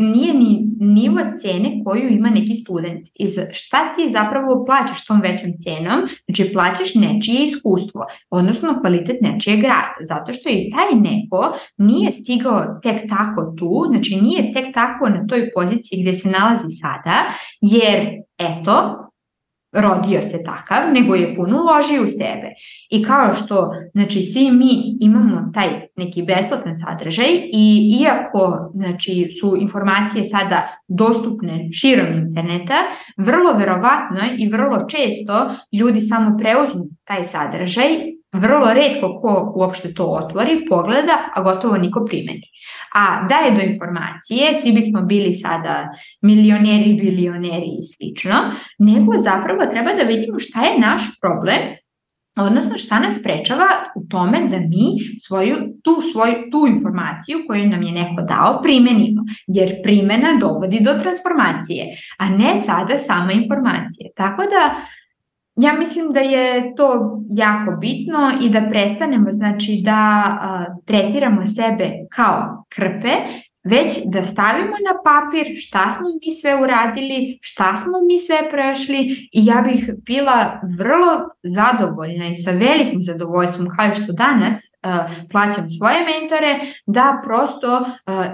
nije ni nivo cene koju ima neki student. I šta ti zapravo plaćaš tom većom cenom? Znači plaćaš nečije iskustvo, odnosno kvalitet nečije grada, zato što i taj neko nije stigao tek tako tu, znači nije tek tako na toj poziciji gde se nalazi sada, jer eto, rodio se takav, nego je puno uložio u sebe. I kao što, znači, svi mi imamo taj neki besplatan sadržaj i iako, znači, su informacije sada dostupne širom interneta, vrlo verovatno i vrlo često ljudi samo preuzmu taj sadržaj, vrlo redko ko uopšte to otvori, pogleda, a gotovo niko primeni. A da je do informacije, svi bismo bili sada milioneri, bilioneri i slično, nego zapravo treba da vidimo šta je naš problem Odnosno šta nas sprečava u tome da mi svoju, tu, svoju, tu informaciju koju nam je neko dao primenimo, jer primena dovodi do transformacije, a ne sada sama informacije. Tako da Ja mislim da je to jako bitno i da prestanemo znači da a, tretiramo sebe kao krpe, već da stavimo na papir šta smo mi sve uradili, šta smo mi sve prešli i ja bih bila vrlo zadovoljna i sa velikim zadovoljstvom kao što danas uh, plaćam svoje mentore, da prosto uh,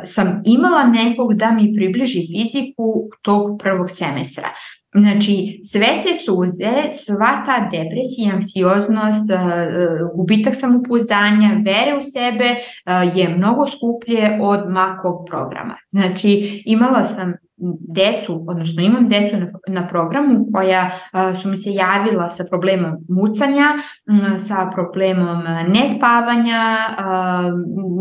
sam imala nekog da mi približi fiziku tog prvog semestra. Znači, sve te suze, sva ta depresija, anksioznost, e, gubitak samopouzdanja, vere u sebe e, je mnogo skuplje od makog programa. Znači, imala sam decu, odnosno imam decu na, na programu koja a, e, su mi se javila sa problemom mucanja, m, sa problemom nespavanja, a,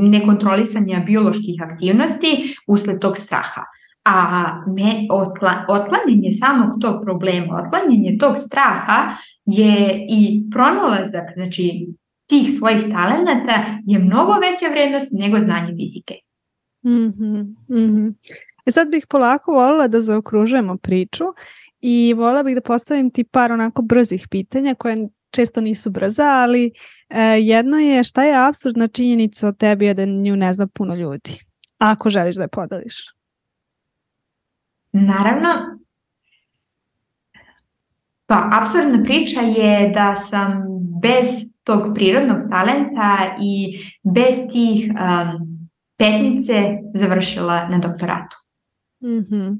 nekontrolisanja bioloških aktivnosti usled tog straha a me, otla, otklanjanje samog tog problema, otklanjanje tog straha je i pronalazak znači, tih svojih talenata je mnogo veća vrednost nego znanje fizike. Mm -hmm, mm -hmm. E sad bih polako volila da zaokružujemo priču i volila bih da postavim ti par onako brzih pitanja koje često nisu brza, ali e, jedno je šta je absurdna činjenica o tebi da nju ne zna puno ljudi, ako želiš da je podeliš. Naravno, pa absurdna priča je da sam bez tog prirodnog talenta i bez tih um, petnice završila na doktoratu. Mm -hmm.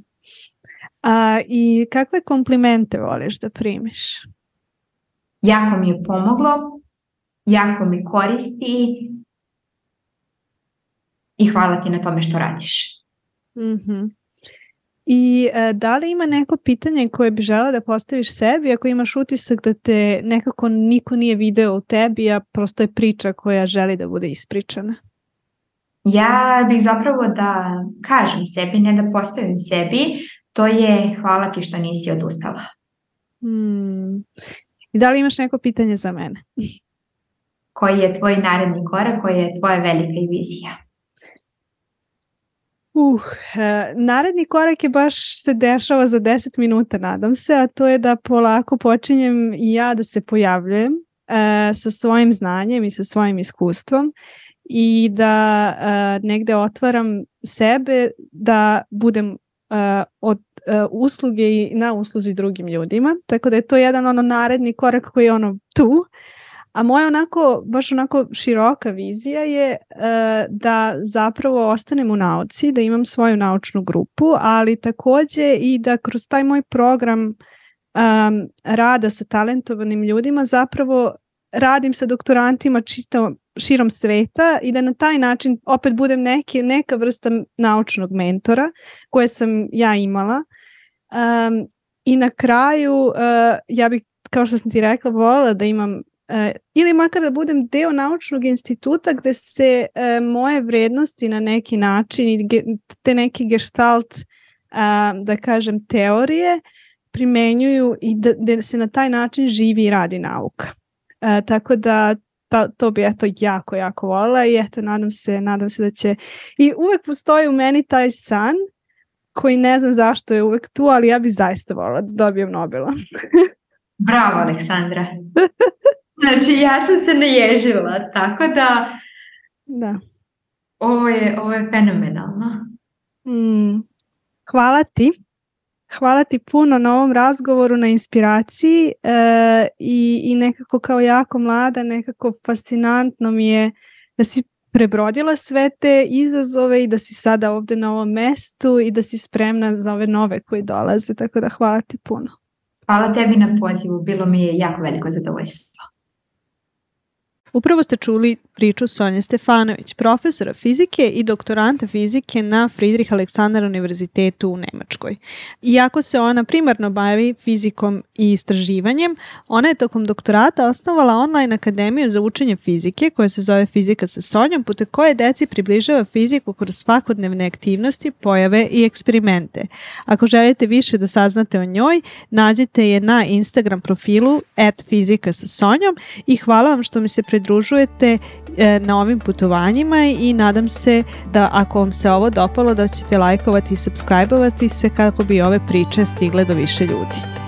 A, I kakve komplimente voliš da primiš? Jako mi je pomoglo, jako mi koristi i hvala ti na tome što radiš. Mm -hmm. I e, da li ima neko pitanje koje bi žela da postaviš sebi ako imaš utisak da te nekako niko nije video u tebi, a prosto je priča koja želi da bude ispričana? Ja bih zapravo da kažem sebi, ne da postavim sebi, to je hvala ti što nisi odustala. Hmm. I da li imaš neko pitanje za mene? Koji je tvoj naredni korak, koja je tvoja velika vizija? Uh, naredni korak je baš se dešava za 10 minuta, nadam se, a to je da polako počinjem i ja da se pojavljujem uh, sa svojim znanjem i sa svojim iskustvom i da uh, negde otvaram sebe da budem uh, od uh, usluge i na usluzi drugim ljudima. Tako da je to jedan ono naredni korak koji je ono tu. A moja onako, baš onako široka vizija je uh, da zapravo ostanem u nauci, da imam svoju naučnu grupu, ali takođe i da kroz taj moj program um, rada sa talentovanim ljudima zapravo radim sa doktorantima čito širom sveta i da na taj način opet budem neki, neka vrsta naučnog mentora koje sam ja imala. Um, I na kraju uh, ja bih kao što sam ti rekla, volila da imam ili makar da budem deo naučnog instituta gde se uh, moje vrednosti na neki način i te neki gestalt uh, da kažem teorije primenjuju i da, da se na taj način živi i radi nauka. Uh, tako da ta, to bi eto jako, jako volila i eto nadam se, nadam se da će i uvek postoji u meni taj san koji ne znam zašto je uvek tu, ali ja bi zaista volila da dobijem Nobela. Bravo, Aleksandra. Znači, ja sam se naježila, tako da... Da. Ovo je, ovo je fenomenalno. Mm. Hvala ti. Hvala ti puno na ovom razgovoru, na inspiraciji e, i, i nekako kao jako mlada, nekako fascinantno mi je da si prebrodila sve te izazove i da si sada ovde na ovom mestu i da si spremna za ove nove koji dolaze, tako da hvala ti puno. Hvala tebi na pozivu, bilo mi je jako veliko zadovoljstvo. Upravo ste čuli priču Sonje Stefanović, profesora fizike i doktoranta fizike na Friedrich Aleksandar univerzitetu u Nemačkoj. Iako se ona primarno bavi fizikom i istraživanjem, ona je tokom doktorata osnovala online akademiju za učenje fizike koja se zove Fizika sa Sonjom, putem koje deci približava fiziku kroz svakodnevne aktivnosti, pojave i eksperimente. Ako želite više da saznate o njoj, nađite je na Instagram profilu at fizika sa Sonjom i hvala vam što mi se pridružujete na ovim putovanjima i nadam se da ako vam se ovo dopalo da ćete lajkovati i subscribe-ovati se kako bi ove priče stigle do više ljudi.